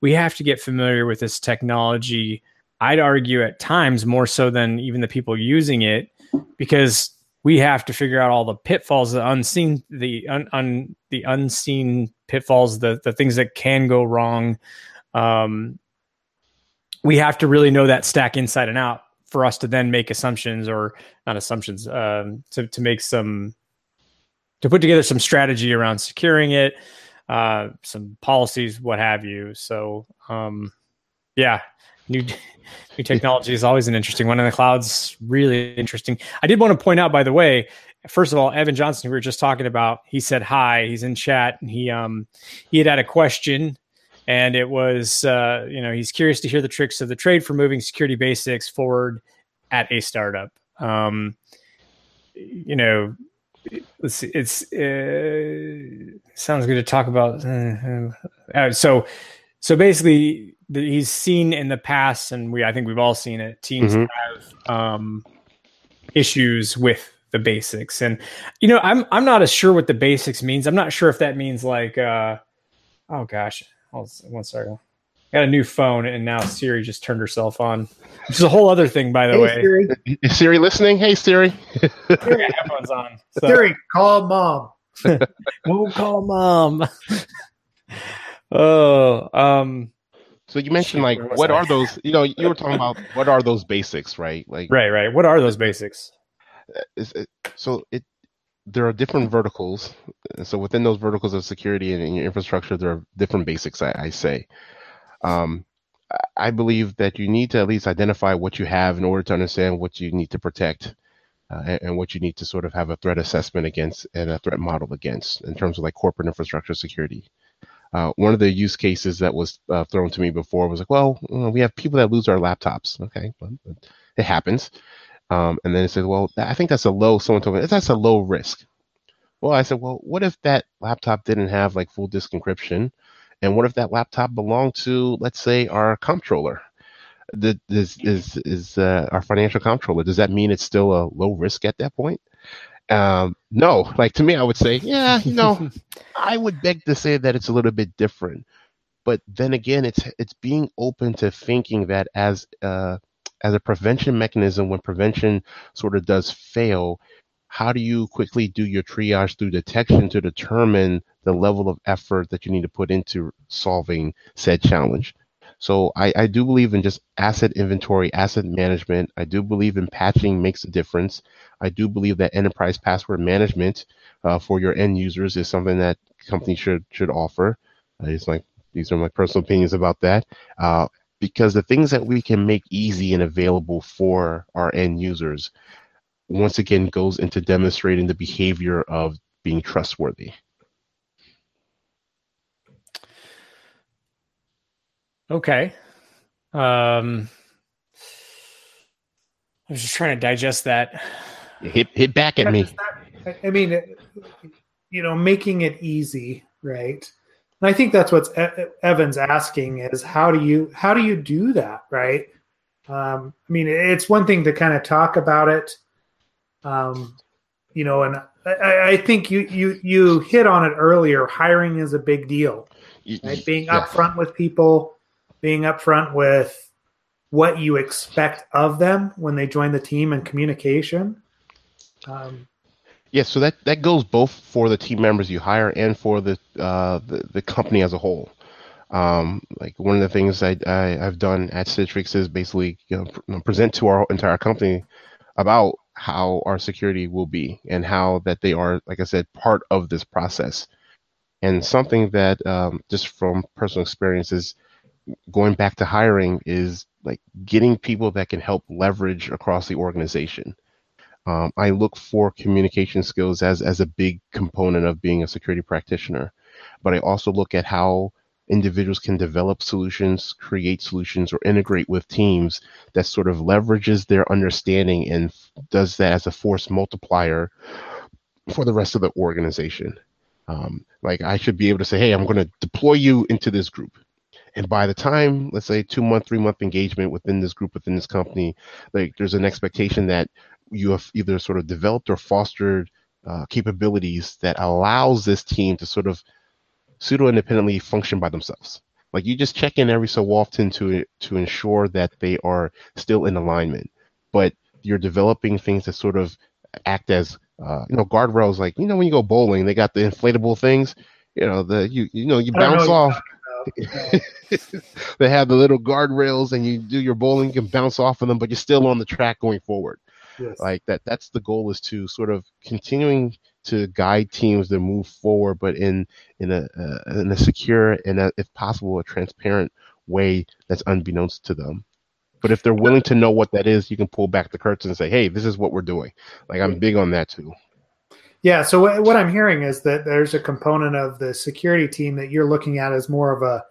we have to get familiar with this technology i'd argue at times more so than even the people using it because we have to figure out all the pitfalls the unseen the un, un the unseen pitfalls the the things that can go wrong. Um, we have to really know that stack inside and out for us to then make assumptions or not assumptions um, to, to make some to put together some strategy around securing it uh, some policies what have you. So um, yeah new new technology is always an interesting one and the cloud's really interesting i did want to point out by the way first of all evan johnson we were just talking about he said hi he's in chat and he um he had had a question and it was uh, you know he's curious to hear the tricks of the trade for moving security basics forward at a startup. Um, you know, it's it's uh, sounds good to talk about. Uh, uh, so so basically, the, he's seen in the past, and we I think we've all seen it. Teams mm-hmm. have um, issues with the basics, and you know, I'm I'm not as sure what the basics means. I'm not sure if that means like, uh, oh gosh, Hold one second. I got a new phone, and now Siri just turned herself on, which is a whole other thing, by the hey, way. Siri. Is Siri listening? Hey, Siri. Siri headphones on. [LAUGHS] So. Siri, call mom. [LAUGHS] Don't call mom. [LAUGHS] oh, um. So you mentioned like what are those? You know, you were talking about what are those basics, right? Like right, right. What are those basics? It, so it there are different verticals. So within those verticals of security and, your infrastructure, there are different basics. I, I say. Um, I believe that you need to at least identify what you have in order to understand what you need to protect uh, and, and, what you need to sort of have a threat assessment against and a threat model against in terms of like corporate infrastructure security. Uh, one of the use cases that was uh, thrown to me before was like, well, we have people that lose our laptops. Okay, it happens. Um, and then it said, well, I think that's a low, someone told me, that's a low risk. Well, I said, well, what if that laptop didn't have like full disk encryption? And what if that laptop belonged to, let's say, our comptroller? The, is is, is uh, our financial comptroller? Does that mean it's still a low risk at that point? Um, no, like to me, I would say, yeah, you know, [LAUGHS] I would beg to say that it's a little bit different. But then again, it's it's being open to thinking that as uh, as a prevention mechanism, when prevention sort of does fail, how do you quickly do your triage through detection to determine the level of effort that you need to put into solving said challenge? So I, I do believe in just asset inventory, asset management. I do believe in patching makes a difference. I do believe that enterprise password management uh, for your end users is something that companies should should offer. Uh, it's like these are my personal opinions about that. Uh, because the things that we can make easy and available for our end users, once again, goes into demonstrating the behavior of being trustworthy. Okay. Um, I was just trying to digest that. Hit hit back at me. I mean, you know, making it easy, right? And I think that's what Evan's asking is how do you how do you do that, right? Um, I mean, it's one thing to kind of talk about it, um, you know, and I, I, think you you you hit on it earlier. Hiring is a big deal, right? Being yeah. upfront with people, being upfront with what you expect of them when they join the team and communication. Um, yeah, so that, that goes both for the team members you hire and for the uh, the, the company as a whole. Um, like one of the things I, I have done at Stitch Fix is basically you know, present to our entire company about how our security will be and how that they are, like I said, part of this process. And something that um, just from personal experiences, going back to hiring is like getting people that can help leverage across the organization. Um, I look for communication skills as as a big component of being a security practitioner, but I also look at how individuals can develop solutions, create solutions, or integrate with teams that sort of leverages their understanding and does that as a force multiplier for the rest of the organization. Um, like I should be able to say, hey, I'm going to deploy you into this group. And by the time, let's say, two month, three month engagement within this group, within this company, like there's an expectation that you have either sort of developed or fostered uh, capabilities that allows this team to sort of pseudo independently function by themselves. Like you just check in every so often to to ensure that they are still in alignment, but you're developing things that sort of act as uh, you know guardrails. Like you know when you go bowling, they got the inflatable things. You know the you you know you bounce know off. [LAUGHS] they have the little guardrails, and you do your bowling. You can bounce off of them, but you're still on the track going forward. Yes. Like that that's the goal is to sort of continuing to guide teams to move forward, but in in a uh, in a secure and a, if possible a transparent way that's unbeknownst to them. But if they're willing to know what that is, you can pull back the curtains and say, "Hey, this is what we're doing." Like I'm big on that too. Yeah. So what I'm hearing is that there's a component of the security team that you're looking at as more of a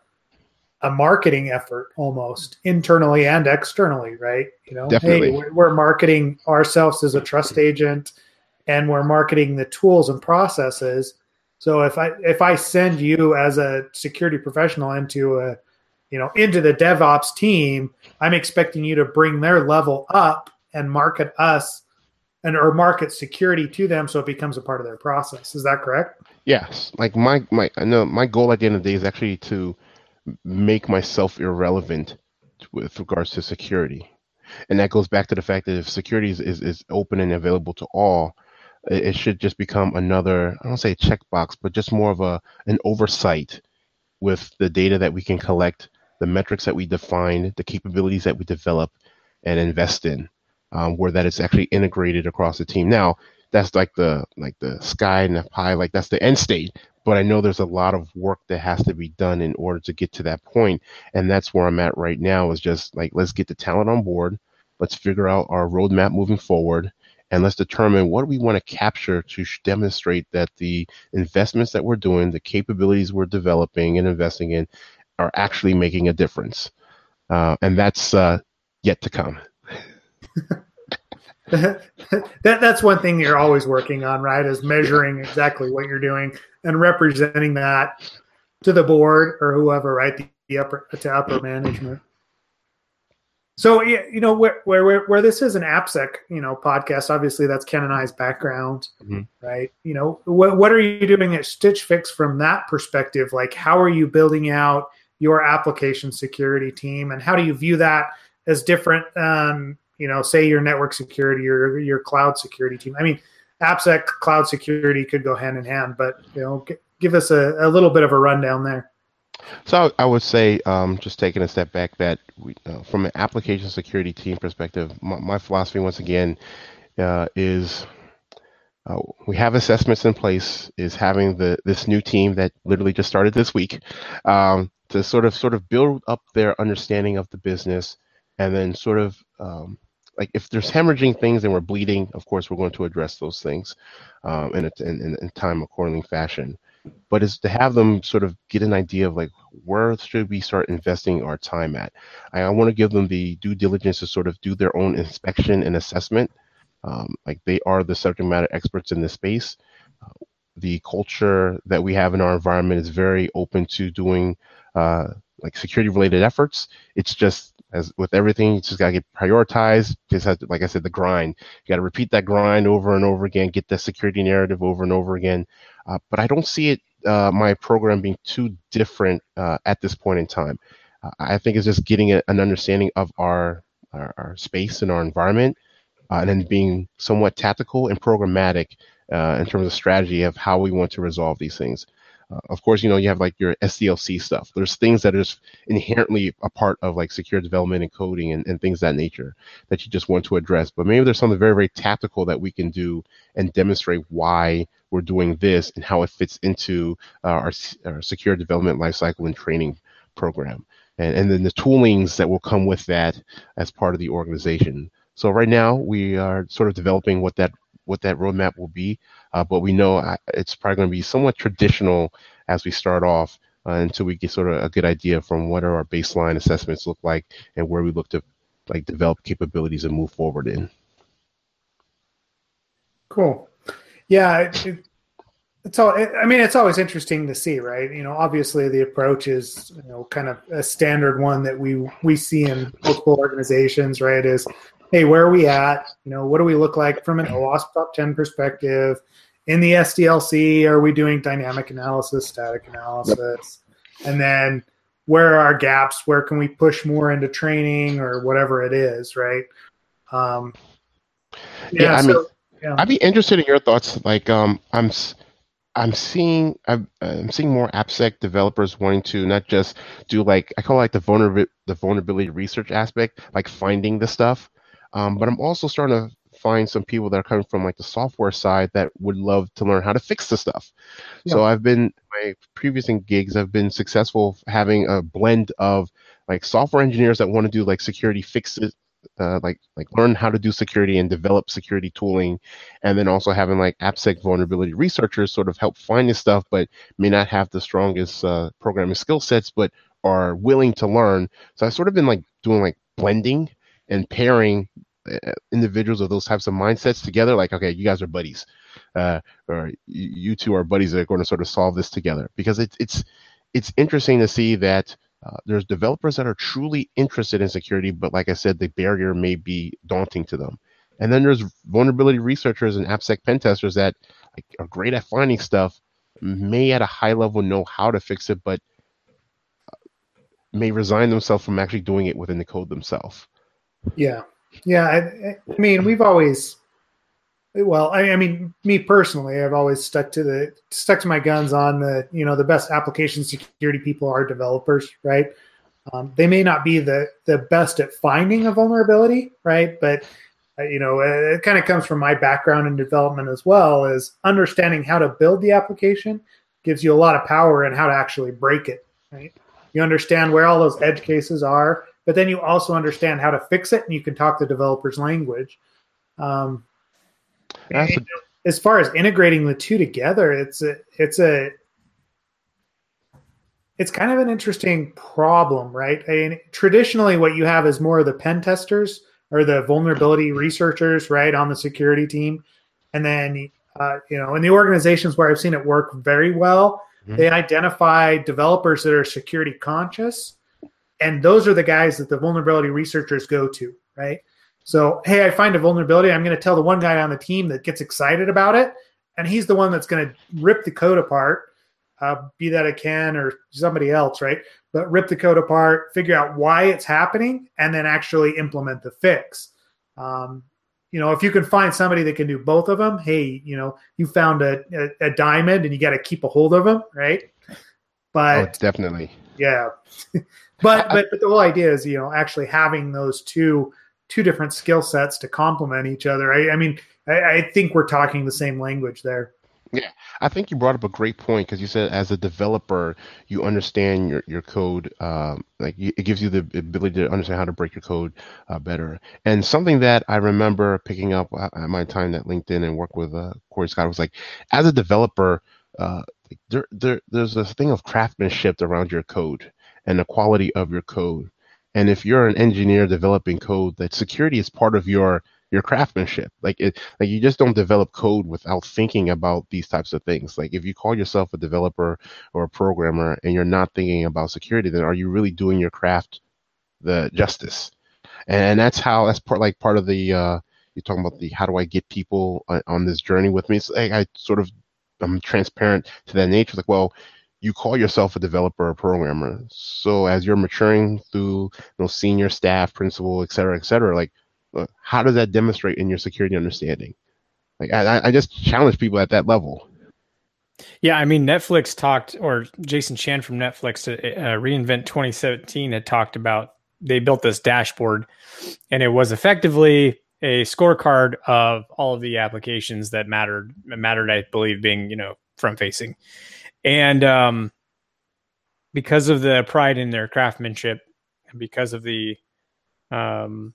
a marketing effort almost internally and externally, right? You know, Definitely. hey, we're marketing ourselves as a trust mm-hmm. agent and we're marketing the tools and processes. So if I if I send you as a security professional into a you know into the DevOps team, I'm expecting you to bring their level up and market us and or market security to them so it becomes a part of their process. Is that correct? Yes. Like my my I know my goal at the end of the day is actually to make myself irrelevant with regards to security. And that goes back to the fact that if security is, is, is open and available to all, it, it should just become another, I don't say checkbox, but just more of a an oversight with the data that we can collect, the metrics that we define, the capabilities that we develop and invest in, um, where that is actually integrated across the team. Now, that's like the like the sky and the pie, like that's the end state but I know there's a lot of work that has to be done in order to get to that point. And that's where I'm at right now is just like, let's get the talent on board. Let's figure out our roadmap moving forward. And let's determine what we want to capture to demonstrate that the investments that we're doing, the capabilities we're developing and investing in are actually making a difference. Uh, and that's uh, yet to come. [LAUGHS] that that's one thing you're always working on, right? Is measuring exactly what you're doing and representing that to the board or whoever, right? The, the upper to upper management. So you know where, where where this is an AppSec you know podcast. Obviously, that's Ken and I's background, mm-hmm. right? You know what what are you doing at Stitch Fix from that perspective? Like, how are you building out your application security team, and how do you view that as different? Um, you know, say your network security or your cloud security team. I mean, AppSec cloud security could go hand in hand, but you know, g- give us a, a little bit of a rundown there. So I would say, um, just taking a step back, that we, uh, from an application security team perspective, my, my philosophy once again uh, is uh, we have assessments in place. Is having the this new team that literally just started this week um, to sort of sort of build up their understanding of the business, and then sort of um, like if there's hemorrhaging things and we're bleeding, of course we're going to address those things um, in, a, in in time accordingly fashion but is to have them sort of get an idea of like where should we start investing our time at. I, I want to give them the due diligence to sort of do their own inspection and assessment. Um, like they are the subject matter experts in this space. Uh, the culture that we have in our environment is very open to doing uh, like security related efforts. It's just as with everything, you just gotta get prioritized. Just have to, like I said, the grind. You gotta repeat that grind over and over again. Get the security narrative over and over again. Uh, but I don't see it uh, my program being too different uh, at this point in time. Uh, I think it's just getting a, an understanding of our, our, our space and our environment, uh, and then being somewhat tactical and programmatic uh, in terms of strategy of how we want to resolve these things. Uh, of course, you know, you have like your SDLC stuff. There's things that are inherently a part of like secure development and coding and, and things that nature that you just want to address. But maybe there's something very, very tactical that we can do and demonstrate why we're doing this and how it fits into uh, our, our secure development lifecycle and training program. And, and then the toolings that will come with that as part of the organization. So right now we are sort of developing what that what that roadmap will be. Uh, but we know uh, it's probably going to be somewhat traditional as we start off uh, until we get sort of a good idea from what our baseline assessments look like and where we look to like develop capabilities and move forward in. Cool. Yeah, it, it's all. I mean, it's always interesting to see, right? You know, obviously the approach is you know kind of a standard one that we we see in multiple organizations, right? Is hey, where are we at? You know, what do we look like from an OWASP top 10 perspective? In the SDLC, are we doing dynamic analysis, static analysis? Yep. And then where are our gaps? Where can we push more into training or whatever it is, right? Um, yeah, yeah I so, mean, yeah. I'd be interested in your thoughts. Like, um, I'm, I'm seeing, I'm, I'm seeing more AppSec developers wanting to not just do like I call it like the vulnerability, the vulnerability research aspect, like finding the stuff, um, but I'm also starting to find some people that are coming from like the software side that would love to learn how to fix the stuff. Yeah. So I've been my previous gigs I've been successful having a blend of like software engineers that want to do like security fixes uh, like like learn how to do security and develop security tooling, and then also having like AppSec vulnerability researchers sort of help find this stuff, but may not have the strongest uh, programming skill sets, but are willing to learn. So I've sort of been like doing like blending and pairing uh, individuals of those types of mindsets together like okay you guys are buddies uh, or you two are buddies that are going to sort of solve this together. Because it's it's it's interesting to see that uh, there's developers that are truly interested in security but like i said the barrier may be daunting to them. And then there's vulnerability researchers and appsec pen testers that like, are great at finding stuff may at a high level know how to fix it but uh, may resign themselves from actually doing it within the code themselves yeah, yeah. I, I mean, we've always, well, I, I, mean, me personally, I've always stuck to the stuck to my guns on the you know the best application security people are developers, right? Um, they may not be the the best at finding a vulnerability, right? But uh, you know, it, it kind of comes from my background in development as well. Is understanding how to build the application gives you a lot of power in how to actually break it, right? You understand where all those edge cases are but then you also understand how to fix it and you can talk the developer's language. Um, a- as far as integrating the two together, it's a, it's a, it's kind of an interesting problem, right? I mean, traditionally, what you have is more of the pen testers or the vulnerability researchers, right, on the security team, and then uh, you know, in the organizations where I've seen it work very well, mm-hmm. they identify developers that are security conscious and those are the guys that the vulnerability researchers go to, right? So, hey, I find a vulnerability. I'm going to tell the one guy on the team that gets excited about it, and he's the one that's going to rip the code apart, uh, be that a Ken or somebody else, right? But rip the code apart, figure out why it's happening, and then actually implement the fix. Um, you know, if you can find somebody that can do both of them, hey, you know, you found a, a, a diamond and you got to keep a hold of them, right? But oh, definitely Yeah, [LAUGHS] but but but the whole idea is you know actually having those two two different skill sets to complement each other. I, I mean, I, I think we're talking the same language there. Yeah, I think you brought up a great point because you said as a developer, you understand your your code. Um, like it gives you the ability to understand how to break your code uh, better. And something that I remember picking up at my time at LinkedIn and work with uh, Cory Scott was like, as a developer, uh, there, there there's a thing of craftsmanship around your code and the quality of your code. And if you're an engineer developing code, that security is part of your your craftsmanship. Like it, like you just don't develop code without thinking about these types of things. Like if you call yourself a developer or a programmer and you're not thinking about security, then are you really doing your craft the justice? And that's how that's part like part of the uh, you're talking about the how do I get people on, on this journey with me? Like I sort of I'm transparent to that nature. Like, well, you call yourself a developer or programmer. So as you're maturing through you know, senior staff, principal, et cetera, et cetera, like how does that demonstrate in your security understanding? Like I, I just challenge people at that level. Yeah, I mean, Netflix talked, or Jason Chan from Netflix, uh, uh reInvent 2017 had talked about they built this dashboard, and it was effectively a scorecard of all of the applications that mattered. Mattered, I believe, being you know front facing, and um, because of the pride in their craftsmanship, and because of the um,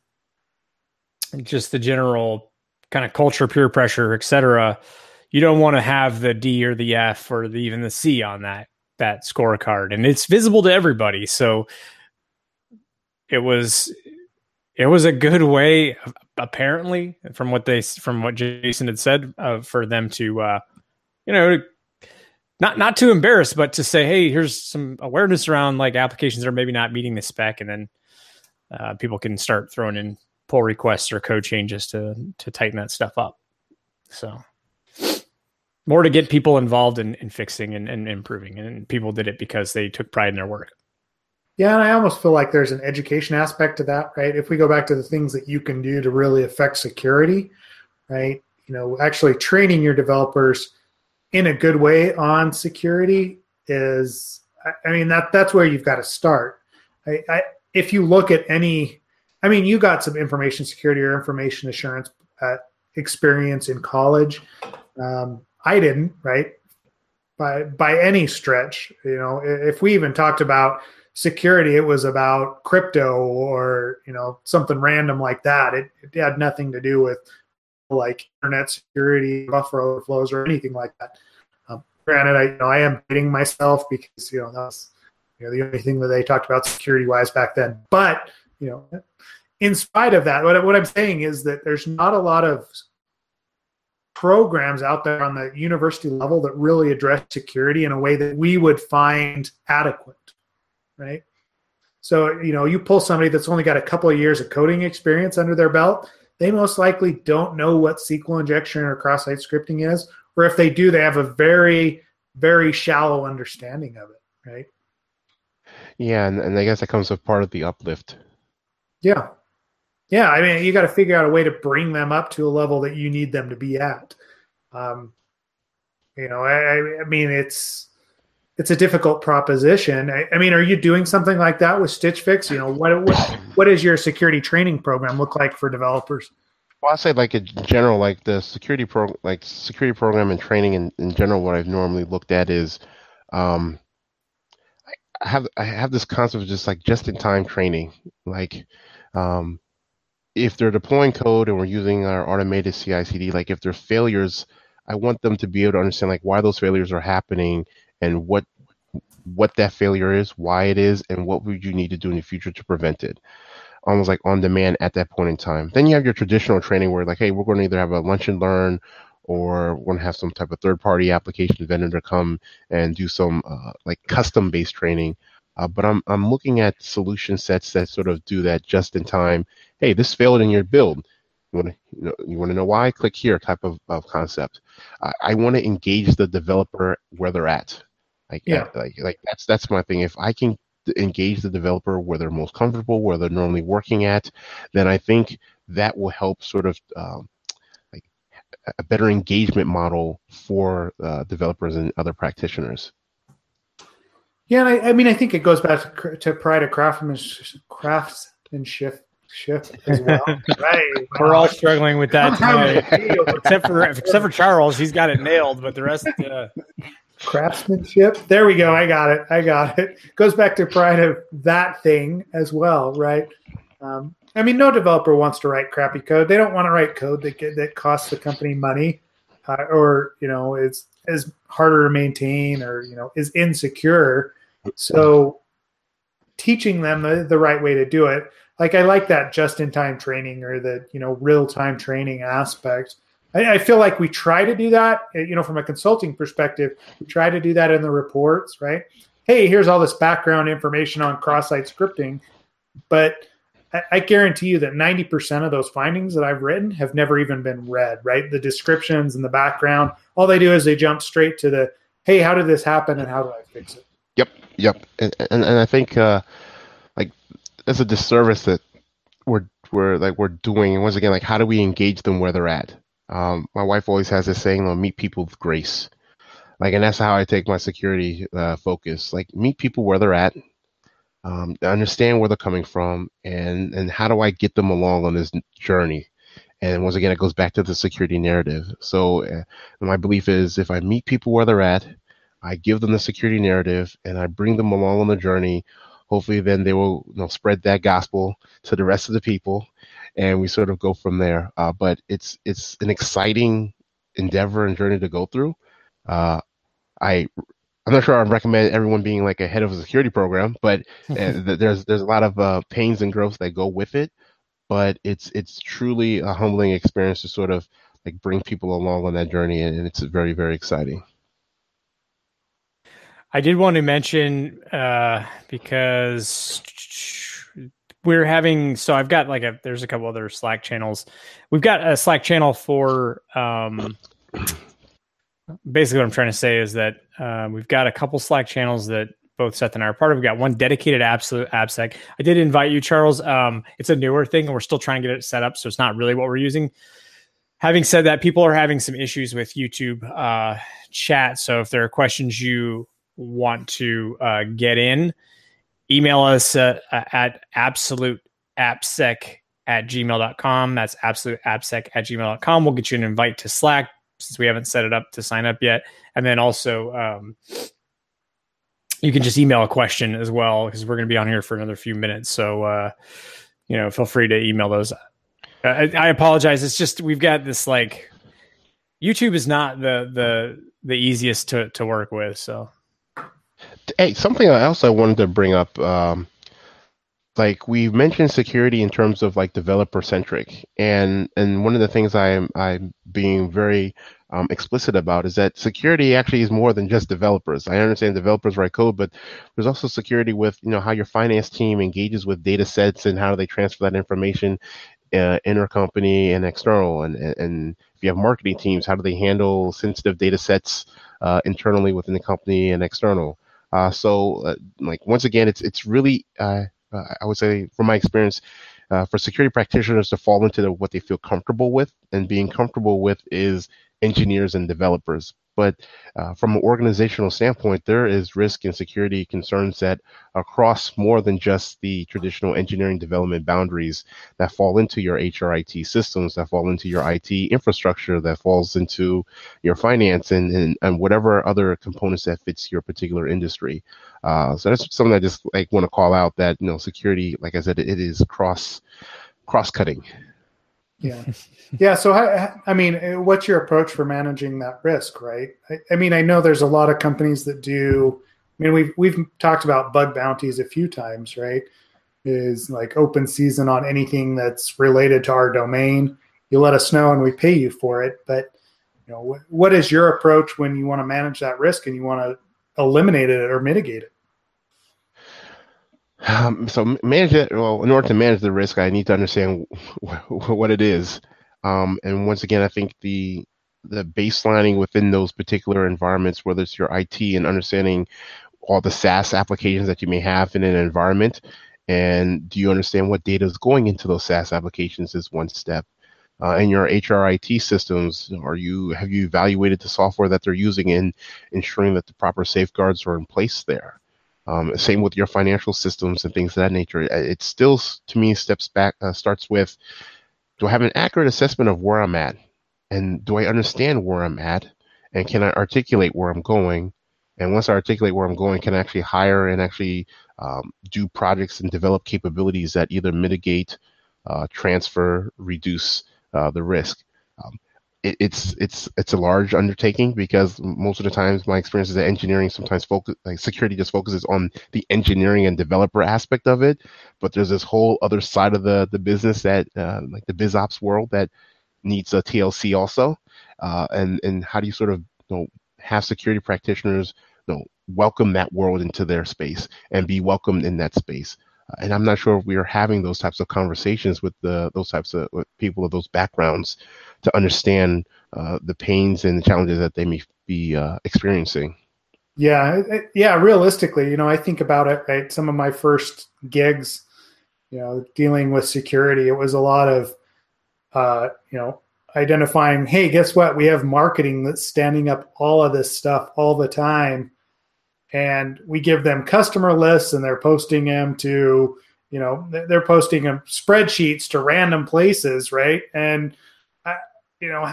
just the general kind of culture, peer pressure, etc. You don't want to have the D or the F or the, even the C on that that scorecard, and it's visible to everybody. So it was it was a good way, apparently, from what they from what Jason had said, uh, for them to uh, you know not not to embarrass, but to say, hey, here's some awareness around like applications that are maybe not meeting the spec, and then uh, people can start throwing in pull requests or code changes to to tighten that stuff up. So more to get people involved in, in fixing and, and improving. And people did it because they took pride in their work. Yeah, and I almost feel like there's an education aspect to that, right? If we go back to the things that you can do to really affect security, right? You know, actually training your developers in a good way on security is, I mean, that that's where you've got to start. I, I, if you look at any I mean, you got some information security or information assurance uh, experience in college. Um, I didn't, right? By by any stretch, you know. If we even talked about security, it was about crypto or you know something random like that. It, it had nothing to do with like internet security, buffer overflows, or anything like that. Um, granted, I you know I am dating myself because you know that was you know the only thing that they talked about security wise back then. But you know, in spite of that, what, what I'm saying is that there's not a lot of programs out there on the university level that really address security in a way that we would find adequate, right? So, you know, you pull somebody that's only got a couple of years of coding experience under their belt, they most likely don't know what SQL injection or cross-site scripting is, or if they do, they have a very, very shallow understanding of it, right? Yeah, and, and I guess that comes with part of the uplift yeah. Yeah. I mean, you got to figure out a way to bring them up to a level that you need them to be at. Um, you know, I, I mean, it's, it's a difficult proposition. I, I, mean, are you doing something like that with Stitch Fix? You know, what, what, what does your security training program look like for developers? Well, I say like in general, like the security pro, like security program and training in, in general. What I've normally looked at is, um, I have I have this concept of just like just in time training. Like, um, if they're deploying code and we're using our automated CI/CD, like if there's failures, I want them to be able to understand like why those failures are happening and what what that failure is, why it is, and what would you need to do in the future to prevent it. Almost like on demand at that point in time. Then you have your traditional training where like, hey, we're going to either have a lunch and learn or we're going to have some type of third party application vendor come and do some uh, like custom based training uh, but I'm I'm looking at solution sets that sort of do that just in time. Hey, this failed in your build. You want to you, know, you want to know why? Click here type of, of concept. I, I want to engage the developer where they're at. Like yeah. like like that's that's my thing. If I can engage the developer where they're most comfortable, where they're normally working at, then I think that will help sort of um, like a better engagement model for uh, developers and other practitioners. Yeah, I, I, mean, I think it goes back to, to pride of craftsmanship, craftsmanship as well. [LAUGHS] right. We're all struggling with that [LAUGHS] today, except for except for Charles. He's got it nailed, but the rest. Uh... Craftsmanship. There we go. I got it. I got it. Goes back to pride of that thing as well, right? Um, I mean, no developer wants to write crappy code. They don't want to write code that get, that costs the company money, uh, or you know, is is harder to maintain, or you know, is insecure. So, teaching them the, the right way to do it like I like that just in time training or the you know real time training aspect. I, I, feel like we try to do that, eh, you know, from a consulting perspective. We try to do that in the reports, right? Hey, here's all this background information on cross-site scripting, but I, I guarantee you that 90% of those findings that I've written have never even been read, right? The descriptions and the background, all they do is they jump straight to the, hey, how did this happen and how do I fix it? Yep, yep, and and, and I think uh, it's a disservice that we're we're like we're doing. And once again, like how do we engage them where they're at? Um, my wife always has this saying, "Well, meet people with grace." Like, and that's how I take my security uh, focus. Like, meet people where they're at, um, understand where they're coming from, and and how do I get them along on this journey? And once again, it goes back to the security narrative. So, uh, my belief is if I meet people where they're at, I give them the security narrative, and I bring them along on the journey hopefully then they will you know spread that gospel to the rest of the people and we sort of go from there. Uh, but it's it's an exciting endeavor and journey to go through. Uh, i i'm not sure i recommend everyone being like a head of a security program but uh, [LAUGHS] there's there's a lot of uh, pains and growth that go with it. But it's it's truly a humbling experience to sort of like bring people along on that journey and it's very very exciting. I did want to mention uh, because we're having so I've got like a there's a couple other Slack channels. We've got a Slack channel for um, basically what I'm trying to say is that uh, we've got a couple Slack channels that both Seth and I are part of. We've got one dedicated absolute AppSec. I did invite you, Charles. Um, it's a newer thing, and we're still trying to get it set up, so it's not really what we're using. Having said that, people are having some issues with YouTube uh, chat. So if there are questions you want to uh, get in, email us uh, at absolute appsec at gmail.com. That's absolute appsec at gmail.com. We'll get you an invite to Slack since we haven't set it up to sign up yet. And then also, um, you can just email a question as well because we're going to be on here for another few minutes. So, uh, you know, feel free to email those. I, I apologize. It's just we've got this like YouTube is not the the the easiest to to work with. So Hey, something else I wanted to bring up. Um, like we mentioned security in terms of like developer centric, and and one of the things I'm I'm being very um, explicit about is that security actually is more than just developers. I understand developers write code, but there's also security with you know how your finance team engages with data sets and how they transfer that information uh, intercompany and external. And, and if you have marketing teams, how do they handle sensitive data sets uh, internally within the company and external? Uh, so, uh, like once again, it's it's really uh, I would say from my experience, for security practitioners to fall into the, what they feel comfortable with, and being comfortable with is engineers and developers. But uh, from an organizational standpoint, there is risk and security concerns that across more than just the traditional engineering development boundaries that fall into your HRIT systems, that fall into your IT infrastructure, that falls into your finance and, and, and whatever other components that fits your particular industry. Uh, so that's something I just like want to call out that you know security, like I said, it is cross cross cutting. Yeah. Yeah. So, I, I, mean, uh, what's your approach for managing that risk, right? I, I, mean, I know there's a lot of companies that do. I mean, we've we've talked about bug bounties a few times, right? Is like open season on anything that's related to our domain. You let us know, and we pay you for it. But you know, what is your approach when you want to manage that risk and you want to eliminate it or mitigate it? Um, so manage it. Well, in order to manage the risk, I need to understand [LAUGHS] what it is. Um, and once again, I think the the baselining within those particular environments, whether it's your IT and understanding all the SaaS applications that you may have in an environment, and do you understand what data is going into those SaaS applications is one step. Uh, in your HRIT systems, are you have you evaluated the software that they're using and ensuring that the proper safeguards are in place there? Um, same with your financial systems and things of that nature. It still, to me, steps back, uh, starts with do I have an accurate assessment of where I'm at? And do I understand where I'm at? And can I articulate where I'm going? And once I articulate where I'm going, can I actually hire and actually um, do projects and develop capabilities that either mitigate, uh, transfer, reduce uh, the risk? It, it's it's it's a large undertaking because most of the times my experience is that engineering sometimes focus like security just focuses on the engineering and developer aspect of it, but there's this whole other side of the the business that uh, like the biz ops world that needs a TLC also, uh, and and how do you sort of you know have security practitioners you know welcome that world into their space and be welcomed in that space and I'm not sure if we are having those types of conversations with the those types of people of those backgrounds to understand uh, the pains and the challenges that they may be uh, experiencing. Yeah, yeah. Realistically, you know, I think about it. Right, some of my first gigs, you know, dealing with security, it was a lot of, uh, you know, identifying. Hey, guess what? We have marketing that's standing up all of this stuff all the time and we give them customer lists and they're posting them to you know they're posting them spreadsheets to random places right? And uh, you know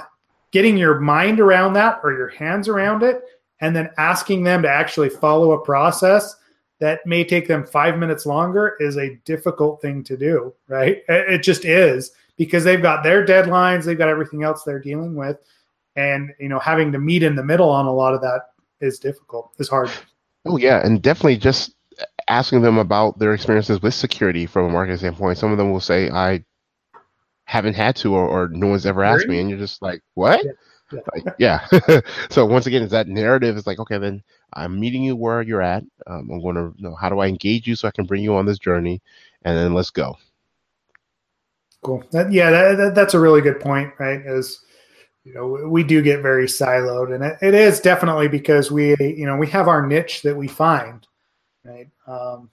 getting your mind around that or your hands around it and then asking them to actually follow a process that may take them five minutes longer is a difficult thing to do right? It just is because they've got their deadlines they've got everything else they're dealing with and you know having to meet in the middle on a lot of that is difficult is hard Oh yeah, and definitely just asking them about their experiences with security from a marketing standpoint. Some of them will say, "I haven't had to," or, or "No one's ever asked me," and you're just like, "What?" Yeah. Like, yeah. [LAUGHS] so once again, is that narrative is like, okay, then I'm meeting you where you're at. Um, I'm going to you know how do I engage you so I can bring you on this journey, and then let's go. Cool. That, yeah, that, that, that's a really good point, right? Is you know we do get very siloed and it, it is definitely because we you know we have our niche that we find right? Um,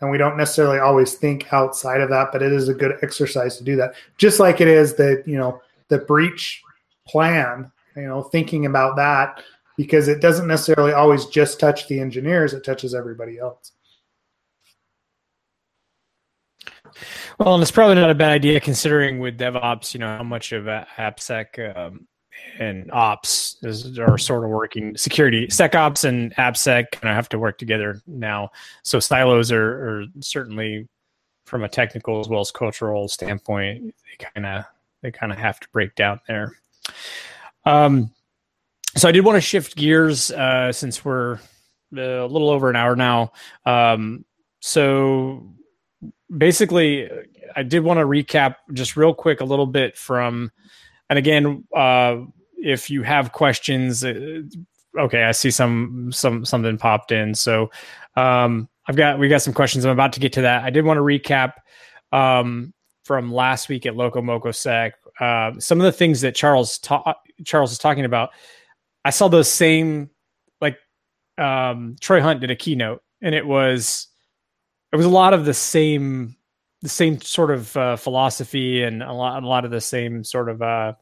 and we don't necessarily always think outside of that but it is a good exercise to do that. Just like it is that you know the breach plan you know thinking about that because it doesn't necessarily always just touch the engineers it touches everybody else Well, and it's probably not a bad idea considering with DevOps, you know, how much of AppSec um, and Ops is, are sort of working. Security, SecOps and AppSec kind of have to work together now. So silos are, are certainly, from a technical as well as cultural standpoint, they kind of they kind of have to break down there. Um, so I did want to shift gears uh, since we're uh, a little over an hour now. Um, so basically, I did want to recap just real quick a little bit from, and again, uh, if you have questions, uh, okay, I see some some something popped in. So um, I've got we got some questions. I'm about to get to that. I did want to recap um, from last week at Loco Moco Sec. Uh, some of the things that Charles ta- Charles is talking about. I saw those same like um, Troy Hunt did a keynote, and it was it was a lot of the same the same sort of uh, philosophy and a lot a lot of the same sort of uh,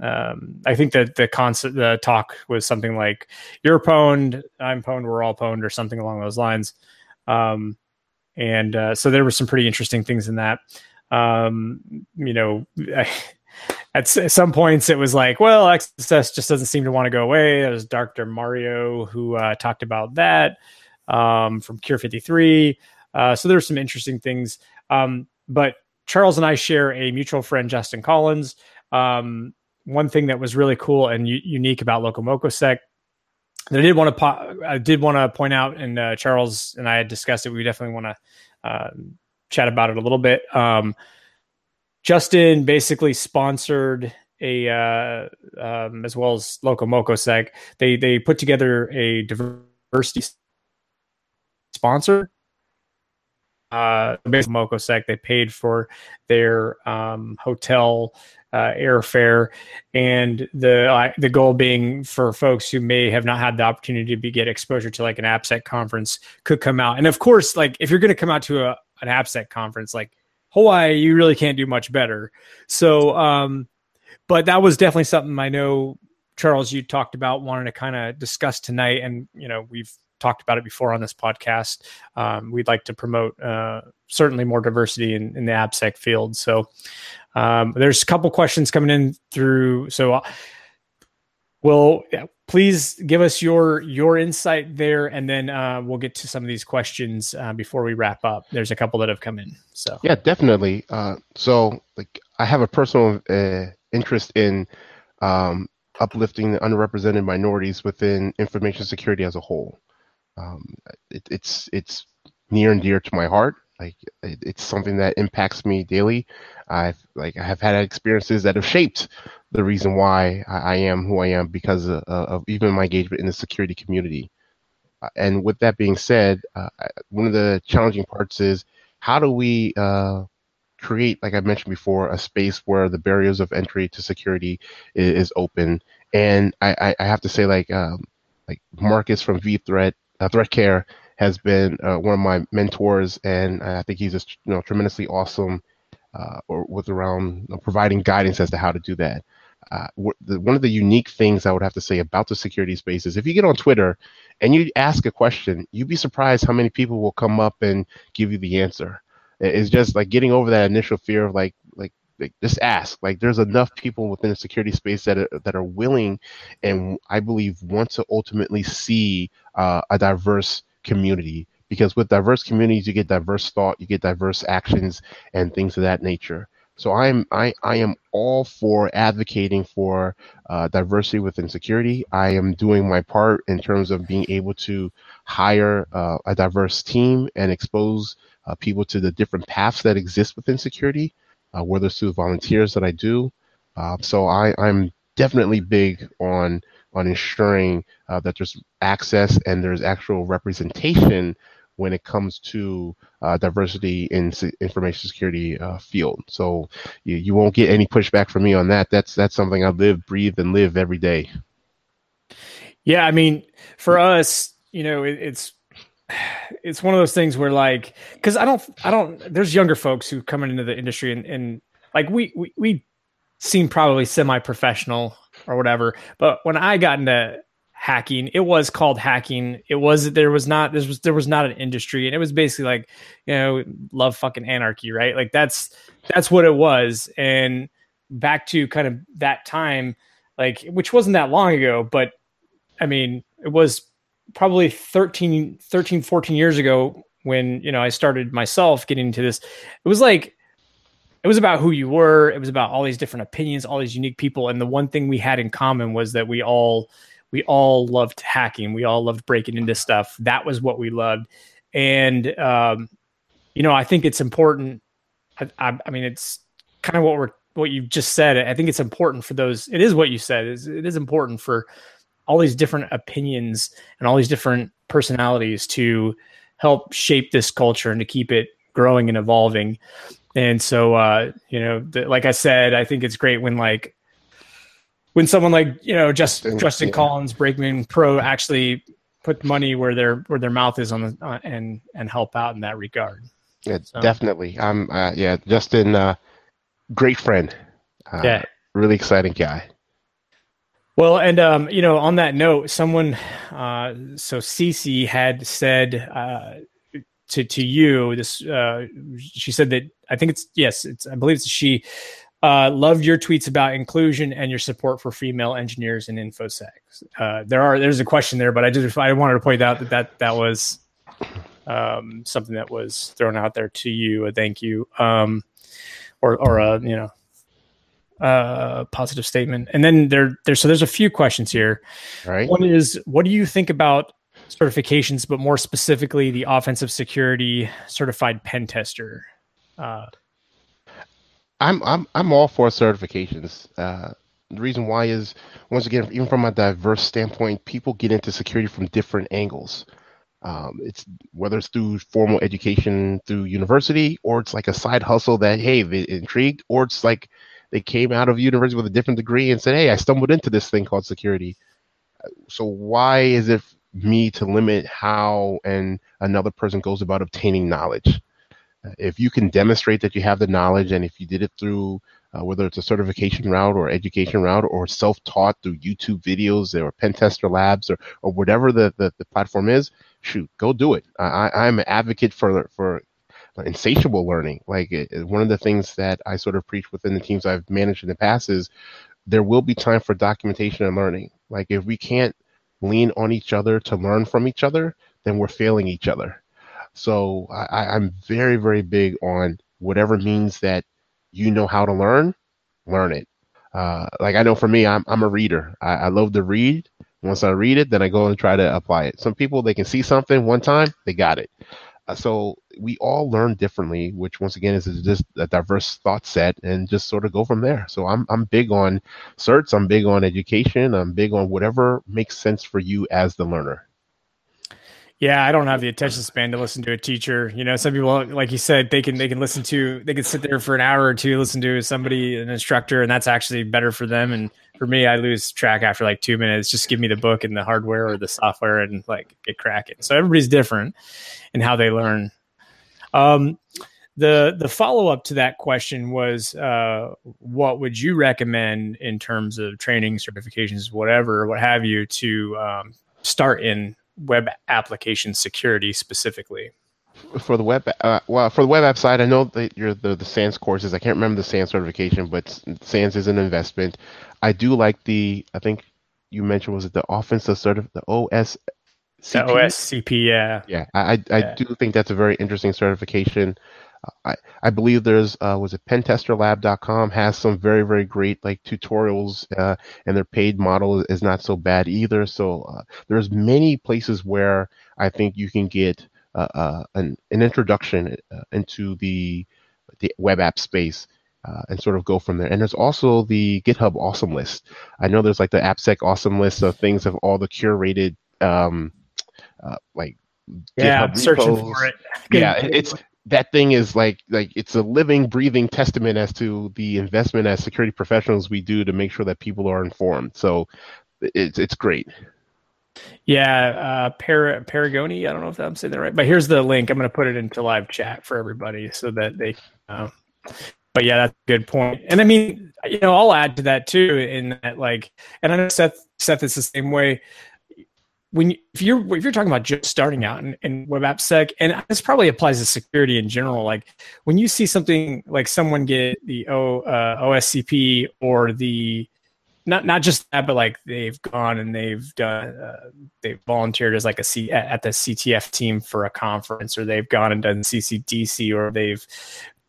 um, I think that the concept the talk was something like you're pwned, I'm pwned, we're all pwned, or something along those lines. Um, and uh, so there were some pretty interesting things in that. Um, you know, [LAUGHS] I, at some points it was like, well, XSS just doesn't seem to want to go away. There's Dr. Mario who uh, talked about that um, from Cure 53. Uh, so there's some interesting things. Um, but Charles and I share a mutual friend, Justin Collins. Um, one thing that was really cool and u- unique about Loco Moco Sec that I did want to po- I did want to point out, and uh, Charles and I had discussed it. We definitely want to uh, chat about it a little bit. Um, Justin basically sponsored a uh, um, as well as Loco Moco Sec. They they put together a diversity sponsor uh, basically Mocosec. They paid for their um, hotel uh, airfare, and the uh, the goal being for folks who may have not had the opportunity to be, get exposure to like an AppSec conference could come out. And of course, like if you're going to come out to a, an AppSec conference, like Hawaii, you really can't do much better. So, um, but that was definitely something I know Charles you talked about wanting to kind of discuss tonight, and you know we've talked about it before on this podcast. Um, we'd like to promote uh, certainly more diversity in, in the AppSec field. So um, there's a couple questions coming in through. So uh, we'll yeah, please give us your your insight there, and then uh, we'll get to some of these questions uh, before we wrap up. There's a couple that have come in. So yeah, definitely. Uh, so like I have a personal uh, interest in um, uplifting the underrepresented minorities within information security as a whole. Um, it, it's it's near and dear to my heart. Like it, it's something that impacts me daily. I've like I have had experiences that have shaped the reason why I, I am who I am because of, of, even my engagement in the security community. Uh, and with that being said, uh, one of the challenging parts is how do we uh, create, like I mentioned before, a space where the barriers of entry to security is, is open. And I, I, have to say, like um, like Marcus from VThreat uh, has been uh, one of my mentors, and I think he's just you know tremendously awesome, uh, or with around you know, providing guidance as to how to do that. Uh, the, one of the unique things I would have to say about the security space is if you get on Twitter and you ask a question, you'd be surprised how many people will come up and give you the answer. It's just like getting over that initial fear of like like just ask. Like there's enough people within the security space that are, that are willing, and I believe want to ultimately see uh, a diverse community. Because with diverse communities, you get diverse thought, you get diverse actions, and things of that nature. So I'm I, I am all for advocating for uh, diversity within security. I am doing my part in terms of being able to hire uh, a diverse team and expose uh, people to the different paths that exist within security, uh, whether it's through volunteers that I do. Uh, so I, I'm definitely big on on ensuring uh, that there's access and there's actual representation when it comes to uh, diversity in information security uh, field. So you, you won't get any pushback from me on that. That's that's something I live, breathe, and live every day. Yeah, I mean, for us, you know, it, it's it's one of those things where like because I don't I don't there's younger folks who come into the industry and, and like we we we seem probably semi professional or whatever, but when I got into hacking, it was called hacking. It was there was not this was there was not an industry, and it was basically like you know love fucking anarchy, right? Like that's that's what it was. And back to kind of that time, like which wasn't that long ago, but I mean it was probably 13, 13, 14 years ago when, you know, I started myself getting into this. It was like, it was about who you were. It was about all these different opinions, all these unique people. And the one thing we had in common was that we all, we all loved hacking. We all loved breaking into stuff. That was what we loved. And, um, you know, I think it's important. I, I, I mean, it's kind of what we're, what you just said. I think it's important for those. It is what you said. Is it is important for all these different opinions and all these different personalities to help shape this culture and to keep it growing and evolving. And so, uh, you know, the, like I said, I think it's great when like when someone like you know just Justin yeah. Collins, Brakeman Pro actually put money where their where their mouth is on the uh, and and help out in that regard. Yeah, so. definitely. I'm uh, yeah, Justin, uh, great friend. Uh, yeah, really exciting guy. Well, and um, you know, on that note, someone, uh, so Cece had said uh, to to you this. Uh, she said that I think it's yes, it's I believe it's she. Uh, loved your tweets about inclusion and your support for female engineers in infosec. Uh, there are there's a question there, but I just I wanted to point out that that that was um, something that was thrown out there to you. A thank you, um, or or a you know uh, positive statement. And then there, there. So there's a few questions here. Right. One is, what do you think about certifications, but more specifically, the offensive security certified pen tester? Uh, I'm I'm I'm all for certifications. Uh, the reason why is once again, even from a diverse standpoint, people get into security from different angles. Um, it's whether it's through formal education through university, or it's like a side hustle that hey, they intrigued, or it's like they came out of university with a different degree and said, "Hey, I stumbled into this thing called security." So why is it me to limit how and another person goes about obtaining knowledge? If you can demonstrate that you have the knowledge, and if you did it through uh, whether it's a certification route or education route or self-taught through YouTube videos or pen tester labs or, or whatever the, the, the platform is, shoot, go do it. I, I'm an advocate for for insatiable learning. Like it, one of the things that I sort of preach within the teams I've managed in the past is there will be time for documentation and learning. Like if we can't lean on each other to learn from each other, then we're failing each other. So I, I'm very, very big on whatever means that you know how to learn, learn it. Uh, like I know for me, I'm I'm a reader. I, I love to read. Once I read it, then I go and try to apply it. Some people they can see something one time, they got it. Uh, so we all learn differently, which once again is just a diverse thought set, and just sort of go from there. So I'm I'm big on certs. I'm big on education. I'm big on whatever makes sense for you as the learner. Yeah, I don't have the attention span to listen to a teacher. You know, some people, like you said, they can they can listen to they can sit there for an hour or two, listen to somebody, an instructor, and that's actually better for them. And for me, I lose track after like two minutes. Just give me the book and the hardware or the software, and like get cracking. So everybody's different in how they learn. Um, the the follow up to that question was, uh, what would you recommend in terms of training, certifications, whatever, what have you, to um, start in web application security specifically? For the web, uh, well, for the web app side, I know that you're the, the SANS courses. I can't remember the SANS certification, but SANS is an investment. I do like the. I think you mentioned was it the offensive sort of the OS. The OSCP, yeah, yeah. I I, yeah. do think that's a very interesting certification. I, I believe there's uh, was it pentesterlab.com has some very very great like tutorials uh, and their paid model is not so bad either so uh, there's many places where I think you can get uh, uh, an, an introduction uh, into the the web app space and sort of go from there. And there's also the GitHub awesome list. I know there's like the AppSec awesome list of things of all the curated um, uh, like yeah, GitHub searching repos. for it. [LAUGHS] yeah, it's that thing is like like it's a living breathing testament as to the investment as security professionals we do to make sure that people are informed. So it's it's great. Yeah uh Par- paragoni i don't know if i'm saying that right but here's the link. I'm going to put it into live chat for everybody so that they uh, but yeah that's a good point. And i mean you know i'll add to that too in that like and i know seth seth is the same way. When you, if you're if you're talking about just starting out in, in web app sec and this probably applies to security in general like when you see something like someone get the o, uh, oscp or the not not just that but like they've gone and they've done uh, they've volunteered as like a c at the ctf team for a conference or they've gone and done ccdc or they've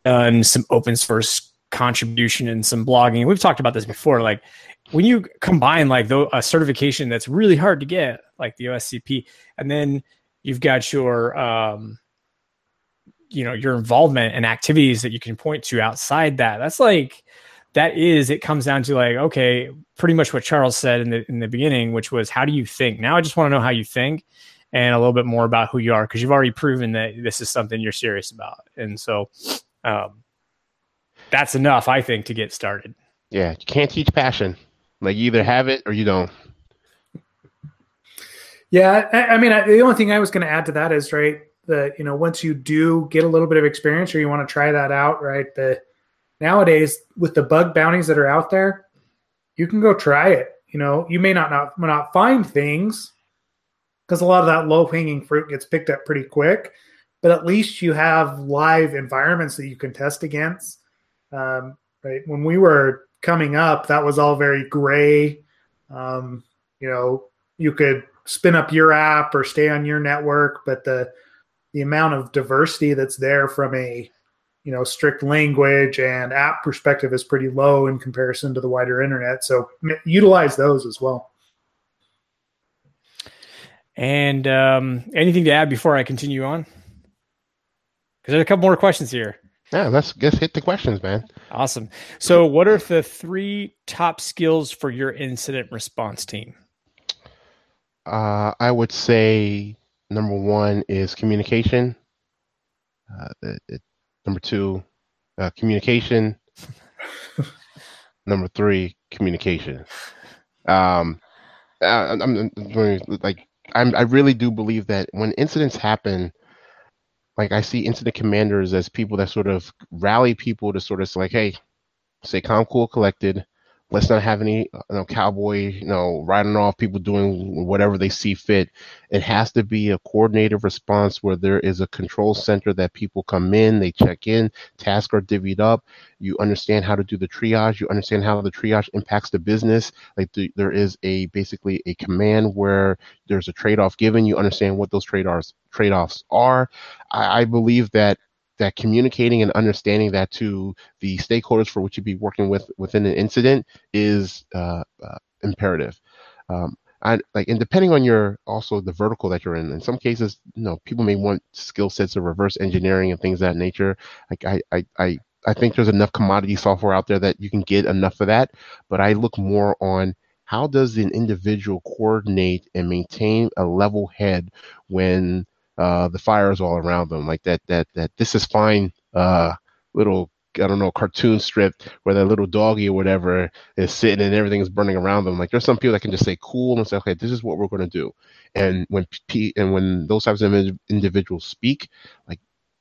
done some open source contribution and some blogging we've talked about this before like when you combine like the, a certification that's really hard to get, like the OSCP, and then you've got your um, you know your involvement and activities that you can point to outside that. That's like that is it comes down to like okay, pretty much what Charles said in the in the beginning, which was how do you think? Now I just want to know how you think and a little bit more about who you are because you've already proven that this is something you're serious about, and so um, that's enough, I think, to get started. Yeah, you can't teach passion. Like you either have it or you don't. Yeah, I, I mean, I, the only thing I was going to add to that is right that you know once you do get a little bit of experience or you want to try that out, right? The nowadays with the bug bounties that are out there, you can go try it. You know, you may not not, not find things because a lot of that low hanging fruit gets picked up pretty quick, but at least you have live environments that you can test against. Um, right when we were coming up, that was all very gray. Um, you know, you could spin up your app or stay on your network, but the the amount of diversity that's there from a you know strict language and app perspective is pretty low in comparison to the wider internet. So utilize those as well. And um, anything to add before I continue on? Because there's a couple more questions here. Yeah, let's just hit the questions, man. Awesome. So, what are the three top skills for your incident response team? Uh, I would say number one is communication. Uh, it, it, number two, uh, communication. [LAUGHS] number three, communication. Um, I, I'm, I'm like I'm, I really do believe that when incidents happen, like I see incident commanders as people that sort of rally people to sort of say like, hey, stay calm, cool, collected. Let's not have any uh, you know, cowboy, you know, riding off people doing whatever they see fit. It has to be a coordinated response where there is a control center that people come in, they check in, tasks are divvied up. You understand how to do the triage. You understand how the triage impacts the business. Like the, there is a basically a command where there's a trade-off given. You understand what those trade-offs trade-offs are. I, I believe that that communicating and understanding that to the stakeholders for which you'd be working with within an incident is uh, uh, imperative. Um, I, like and depending on your also the vertical that you're in. In some cases, you know, people may want skill sets of reverse engineering and things of that nature. Like I, I, I, I think there's enough commodity software out there that you can get enough of that. But I look more on how does an individual coordinate and maintain a level head when uh, the fires all around them, like that that that this is fine uh, little I don't know cartoon strip where that little doggy or whatever is sitting and everything is burning around them. Like there's some people that can just say cool and say okay this is what we're going to do, and when P- and when those types of individuals speak, like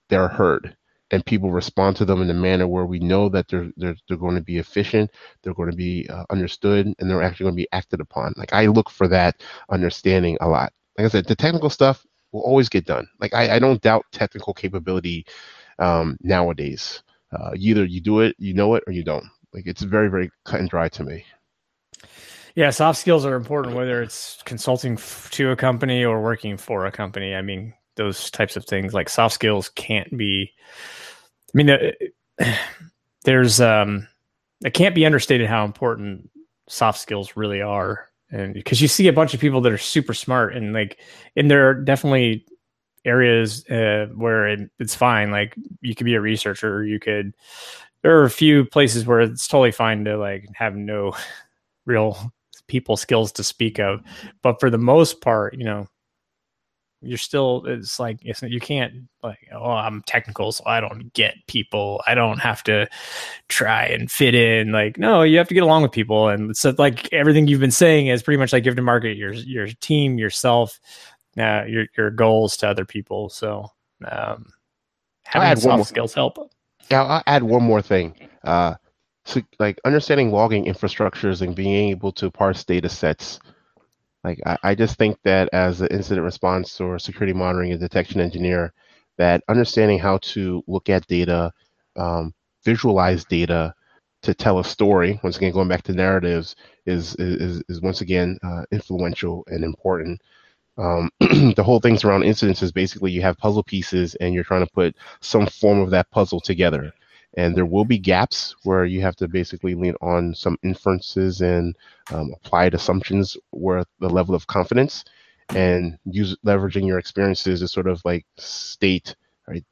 they're heard and people respond to them in a manner where we know that they're they're, they're going to be efficient, they're going to be uh, understood, and they're actually going to be acted upon. Like I look for that understanding a lot. Like I said, the technical stuff will always get done. Like I, I don't doubt technical capability um, nowadays. Uh, either you do it, you know it, or you don't. Like it's very, very cut and dry to me. Yeah, soft skills are important, whether it's consulting f- to a company or working for a company. I mean, those types of things like soft skills can't be. I mean, uh, there's um, it can't be understated how important soft skills really are and because you see a bunch of people that are super smart and like and there are definitely areas uh, where it, it's fine like you could be a researcher you could there are a few places where it's totally fine to like have no [LAUGHS] real people skills to speak of but for the most part you know you're still it's like it's, you can't like oh i'm technical so i don't get people. I don't have to try and fit in. Like no you have to get along with people. And so like everything you've been saying is pretty much like you have to market your your team yourself uh, your your goals to other people. So um having add soft more, skills help. Yeah i'll add one more thing. Uh so like understanding logging infrastructures and being able to parse data sets like I, I just think that as an incident response or security monitoring and detection engineer, that understanding how to look at data, um, visualize data to tell a story, once again going back to narratives, is is is once again uh, influential and important. Um, [CLEARS THROAT] the whole thing's around incidents is basically you have puzzle pieces and you're trying to put some form of that puzzle together and there will be gaps where you have to basically lean on some inferences and um, applied assumptions where the level of confidence and use leveraging your experiences to sort of like state right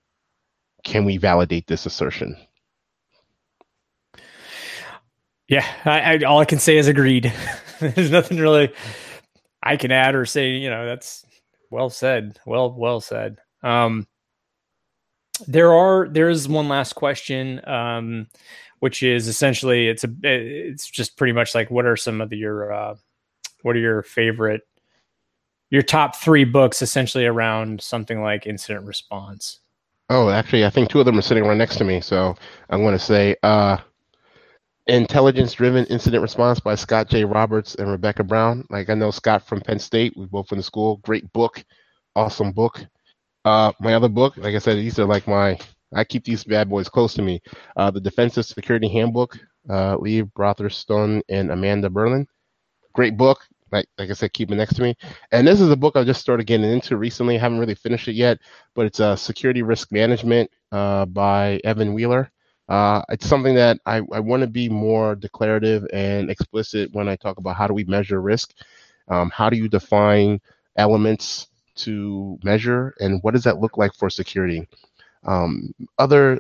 can we validate this assertion? Yeah I, I all i can say is agreed. [LAUGHS] There's nothing really i can add or say you know that's well said well well said. Um there are there is one last question um, which is essentially it's a it's just pretty much like what are some of the, your uh, what are your favorite your top three books essentially around something like incident response? Oh actually i think two of them are sitting right next to me so i'm going to say uh, intelligence driven incident response by scott j. Roberts and rebekah brown. Like i know scott from penn state. We both went to school. Great book. Awesome book uh, my other book, like I said, these are like my. I keep these bad boys close to me. Uh, the Defensive Security Handbook, uh, Lee Brotherston and Amanda Berlin. Great book. Like like I said, keep it next to me. And this is a book I just started getting into recently. I haven't really finished it yet, but it's uh, Security Risk Management uh, by Evan Wheeler. Uh, it's something that I, I want to be more declarative and explicit when I talk about how do we measure risk. Um, how do you define elements to measure, and what does that look like for security? Um, other,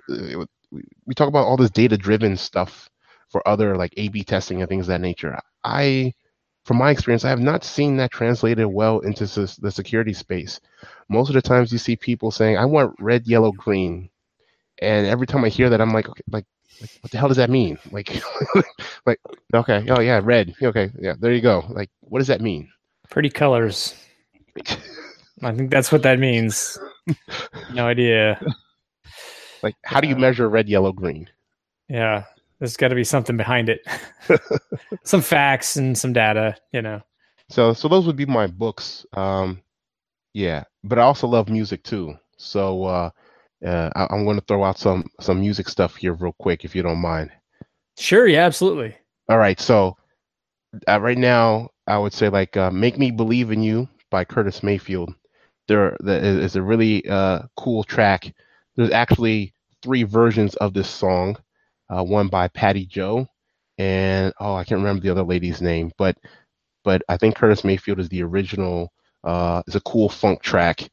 we talk about all this data-driven stuff for other like A/B testing and things of that nature. I, from my experience, I have not seen that translated well into the security space. Most of the times, you see people saying, "I want red, yellow, green," and every time I hear that, I'm like, okay, like like what the hell does that mean [LAUGHS] like like okay oh yeah red okay yeah there you go like what does that mean pretty colors [LAUGHS] I think that's what that means. no idea. [LAUGHS] Like, how do you measure red, yellow, green? Yeah. there's got to be something behind it, [LAUGHS] some facts and some data, you know. So, so those would be my books. Um, yeah, but I also love music too. So, uh, uh, I, am going to throw out some some music stuff here real quick, if you don't mind. Sure. Yeah. Absolutely. All right. So, uh, right now, I would say like uh, "Make Me Believe in You" by Curtis Mayfield. There is a really uh, cool track. There's actually three versions of this song. Uh, one by Patti Jo, and oh, I can't remember the other lady's name, but but I think Curtis Mayfield is the original. Uh, it's a cool funk track.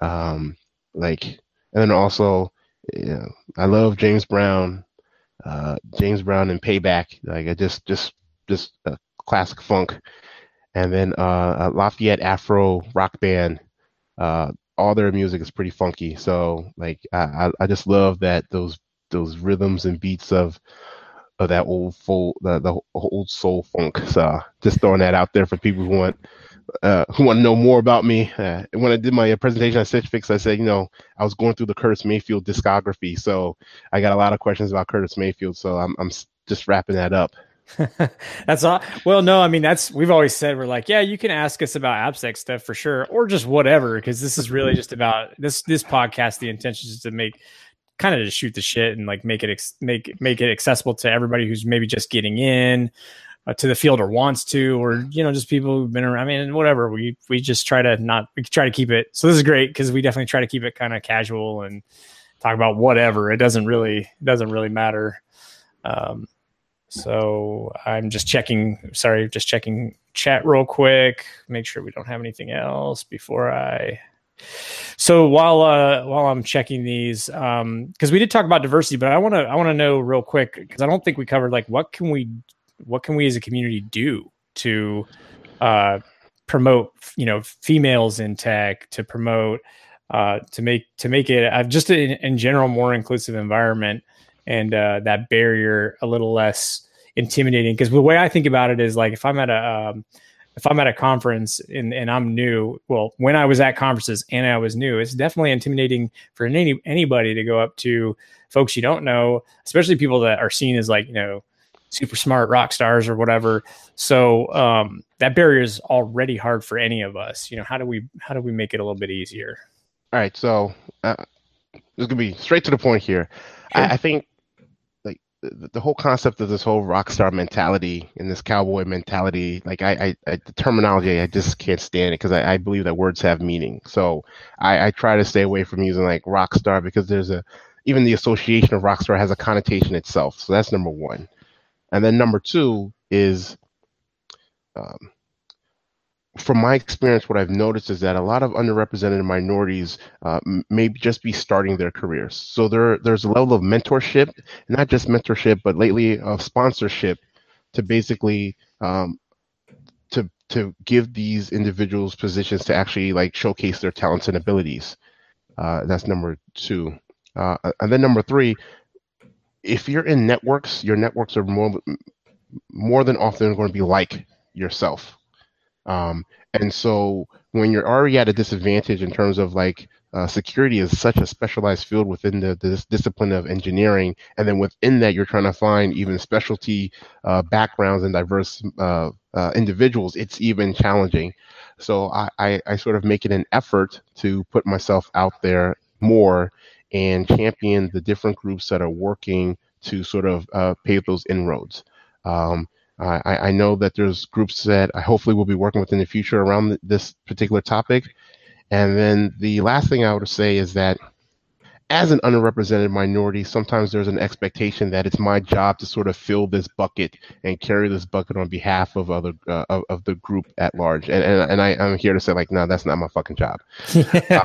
Um, like, and then also, yeah, I love James Brown. Uh, James Brown and Payback. Like, I just just just a classic funk. And then uh, Lafayette Afro rock band. Uh, all their music is pretty funky. So like I, I just love that those those rhythms and beats of of that old full the, the old soul funk. So just throwing that out there for people who want uh, who want to know more about me. Uh, when I did my presentation at Stitch Fix, I said, you know, I was going through the Curtis Mayfield discography, so I got a lot of questions about Curtis Mayfield. So I'm I'm just wrapping that up. [LAUGHS] that's all. Well, no, I mean that's we've always said we're like, yeah, you can ask us about AppSec stuff for sure, or just whatever, because this is really just about this this podcast. The intention is to make kind of to shoot the shit and like make it ex- make make it accessible to everybody who's maybe just getting in uh, to the field or wants to, or you know, just people who've been around. I mean, whatever. We we just try to not we try to keep it. So this is great because we definitely try to keep it kind of casual and talk about whatever. It doesn't really it doesn't really matter. Um, so I'm just checking. Sorry, just checking chat real quick. Make sure we don't have anything else before I. So while uh, while I'm checking these, because um, we did talk about diversity, but I want to I want to know real quick because I don't think we covered like what can we what can we as a community do to uh, promote you know females in tech to promote uh, to make to make it uh, just in, in general more inclusive environment and uh, that barrier a little less intimidating. Because the way I think about it is like if I'm at a um, if I'm at a conference and, and I'm new, well, when I was at conferences and I was new, it's definitely intimidating for any anybody to go up to folks you don't know, especially people that are seen as like you know super smart rock stars or whatever. So um, that barrier is already hard for any of us. You know, how do we how do we make it a little bit easier? All right, so uh, this is gonna be straight to the point here. Sure. I, I, think the, the whole concept of this whole rock star mentality and this cowboy mentality, like I, I, I the terminology, I just can't stand it because I, I believe that words have meaning. So I, I try to stay away from using like rock star because there's a even the association of rock star has a connotation itself. So that's number one. And then number two is um, from my experience, what I've noticed is that a lot of underrepresented minorities uh, may just be starting their careers. So there, there's a level of mentorship, not just mentorship, but lately of sponsorship to basically um, to to give these individuals positions to actually like showcase their talents and abilities. Uh, that's number two, uh, and then number three, if you're in networks, your networks are more more than often going to be like yourself um, and so when you're already at a disadvantage in terms of like uh, security is such a specialized field within the, the discipline of engineering, and then within that you're trying to find even specialty uh, backgrounds and diverse uh, uh individuals. It's even challenging. So I, I, I sort of make it an effort to put myself out there more and champion the different groups that are working to sort of uh, pave those inroads. Um, I, I know that there's groups that I hopefully will be working with in the future around this particular topic. And then the last thing I would say is that as an underrepresented minority, sometimes there's an expectation that it's my job to sort of fill this bucket and carry this bucket on behalf of other uh, of, of, the group at large. And and, and I, am here to say like, no, that's not my fucking job.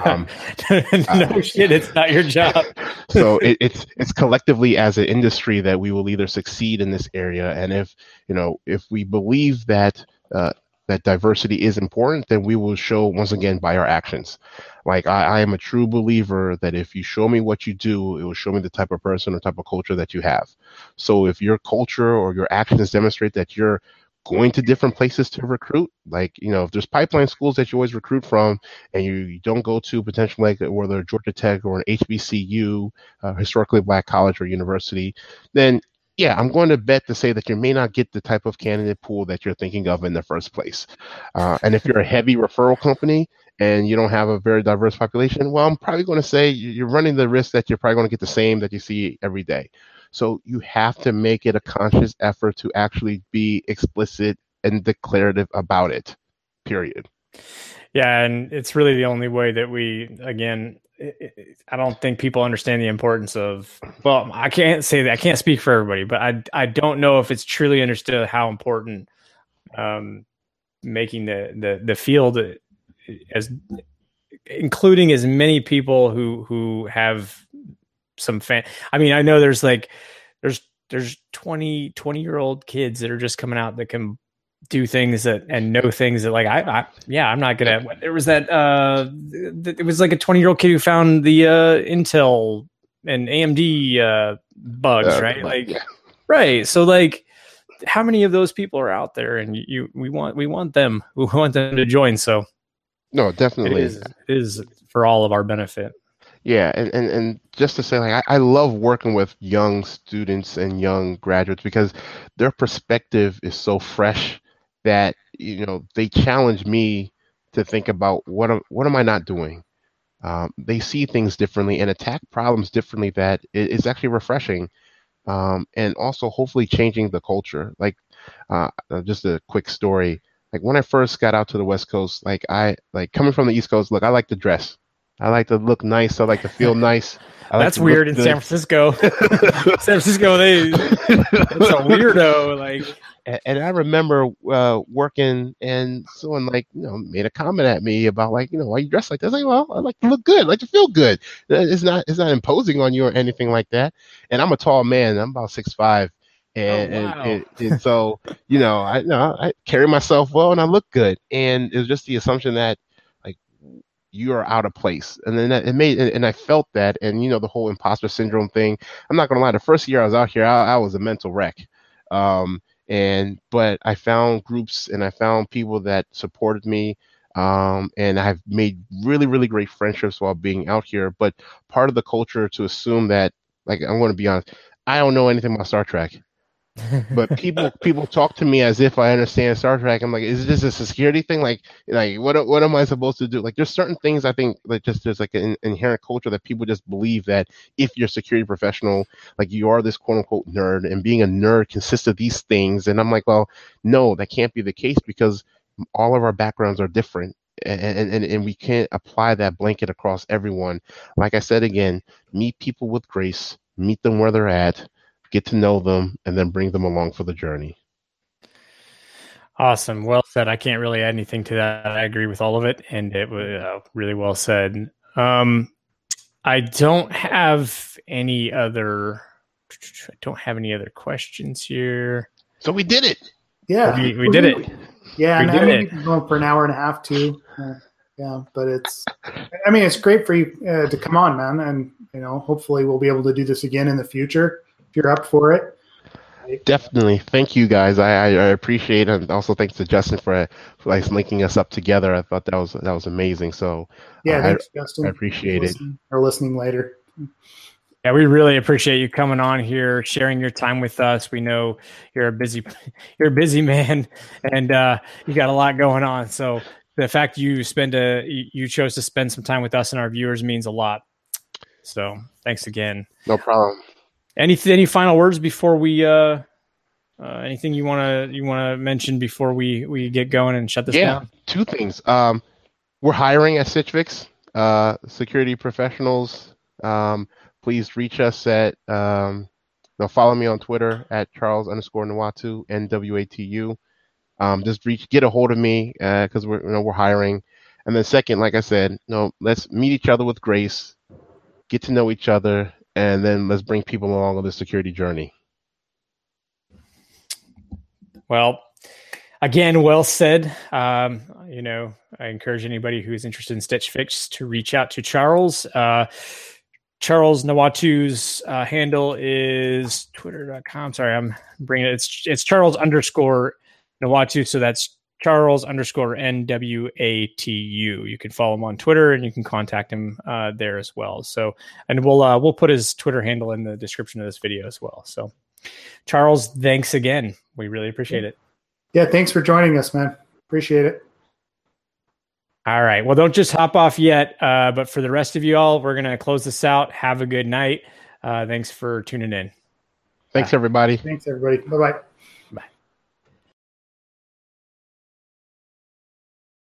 Um, [LAUGHS] no uh, shit, it's not your job. [LAUGHS] so it, it's it's collectively as an industry that we will either succeed in this area, and if you know if we believe that. Uh, that diversity is important, then we will show once again by our actions. Like I, I am a true believer that if you show me what you do, it will show me the type of person or type of culture that you have. So if your culture or your actions demonstrate that you're going to different places to recruit. Like, you know, if there's pipeline schools that you always recruit from and you, you don't go to potentially like whether Georgia Tech or an HBCU, uh, historically black college or university, then yeah, I'm going to bet to say that you may not get the type of candidate pool that you're thinking of in the first place. Uh, and if you're a heavy referral company and you don't have a very diverse population, well, I'm probably going to say you're running the risk that you're probably going to get the same that you see every day. So you have to make it a conscious effort to actually be explicit and declarative about it. Period. Yeah, and it's really the only way that we again I don't think people understand the importance of. Well, I can't say that. I can't speak for everybody, but I I don't know if it's truly understood how important um, making the the the field as including as many people who who have some fan. I mean, I know there's like there's there's 20 20 year old kids that are just coming out that can do things that and know things that like I, I yeah I'm not gonna there was that uh it was like a 20 year old kid who found the uh Intel and AMD uh bugs uh, right? like yeah. right so like how many of those people are out there and you we want we want them [LAUGHS] we want them to join so. No definitely. It is, it is for all of our benefit. Yeah and, and and just to say like I, I love working with young students and young graduates because their perspective is so fresh that you know they challenge me to think about what am, what am I not doing. Um, they see things differently and attack problems differently. That is actually refreshing, um, and also hopefully changing the culture. Like uh, uh, just a quick story. Like when I first got out to the West Coast, like I like coming from the East Coast. Look, I like to dress. I like to look nice. I like to feel [LAUGHS] nice. Like That's weird in good. San Francisco. [LAUGHS] San Francisco, they it's a weirdo. Like and I remember uh, working, and someone like you know made a comment at me about like you know why you dress like that. I was like, well, I like to look good, I like to feel good. It's not it's not imposing on you or anything like that. And I'm a tall man. I'm about six five, and, oh, wow. and, and, and, so you know I you know I carry myself well and I look good. And it was just the assumption that like you are out of place, and then it made and I felt that, and you know the whole imposter syndrome thing. I'm not gonna lie. The first year I was out here, I, I was a mental wreck. Um, and but I found groups and I found people that supported me. Um, and I've made really, really great friendships while being out here. But part of the culture to assume that, like, I'm going to be honest, I don't know anything about Star Trek but [LAUGHS] people people talk to me as if I understand Star Trek. I'm like, is this a security thing? Like, like what what am I supposed to do? Like, there's certain things I think like just there's like an inherent culture that people just believe that if you're a security professional, like you are this quote unquote nerd, and being a nerd consists of these things. And I'm like, well, no, that can't be the case because all of our backgrounds are different. And, and and we can't apply that blanket across everyone. Like I said again, meet people with grace, meet them where they're at, get to know them, and then bring them along for the journey. Awesome. Well said. I can't really add anything to that. I agree with all of it, and it was uh, really well said. Um, I don't have any other. I don't have any other questions here. So we did it. Yeah, we, we did it. Yeah, we and did it. going for an hour and a half too. Uh, yeah, but it's. I mean, it's great for you uh, to come on, man, and you know, hopefully, we'll be able to do this again in the future if you're up for it. Definitely. Thank you guys. I, I, I appreciate it. And also thanks to Justin for, for like linking us up together. I thought that was that was amazing. So yeah, uh, thanks, I, Justin. I appreciate it. Or listening later. Yeah, we really appreciate you coming on here, sharing your time with us. We know you're a busy [LAUGHS] you're a busy man and uh, you got a lot going on. So the fact you spend a you chose to spend some time with us and our viewers means a lot. So thanks again. No problem. Any any final words before we uh, uh anything you want to you want to mention before we we get going and shut this yeah, down? two things. Um, we're hiring at Fix, uh, security professionals. Um, please reach us at um, you know, follow me on Twitter at Charles underscore Nwatu N W A T U. Um, just reach get a hold of me because uh, we're you know we're hiring. And then second, like I said, you know, let's meet each other with grace, get to know each other, and then let's bring people along on the security journey. Well, again, well said. Um, you know, I encourage anybody who's interested in Stitch Fix to reach out to Charles. Uh, Charles Nwatu's uh, handle is twitter.com. Sorry, I'm bringing it. It's, it's Charles underscore Nawatu. So that's Charles underscore NWATU. You can follow him on Twitter and you can contact him uh, there as well. So, and we'll uh, we'll put his Twitter handle in the description of this video as well. So, Charles, thanks again. We really appreciate it. Yeah, thanks for joining us, man. Appreciate it. All right. Well, don't just hop off yet. Uh, but for the rest of you all, we're going to close this out. Have a good night. Uh, thanks for tuning in. Thanks, everybody. Thanks, everybody. Bye bye.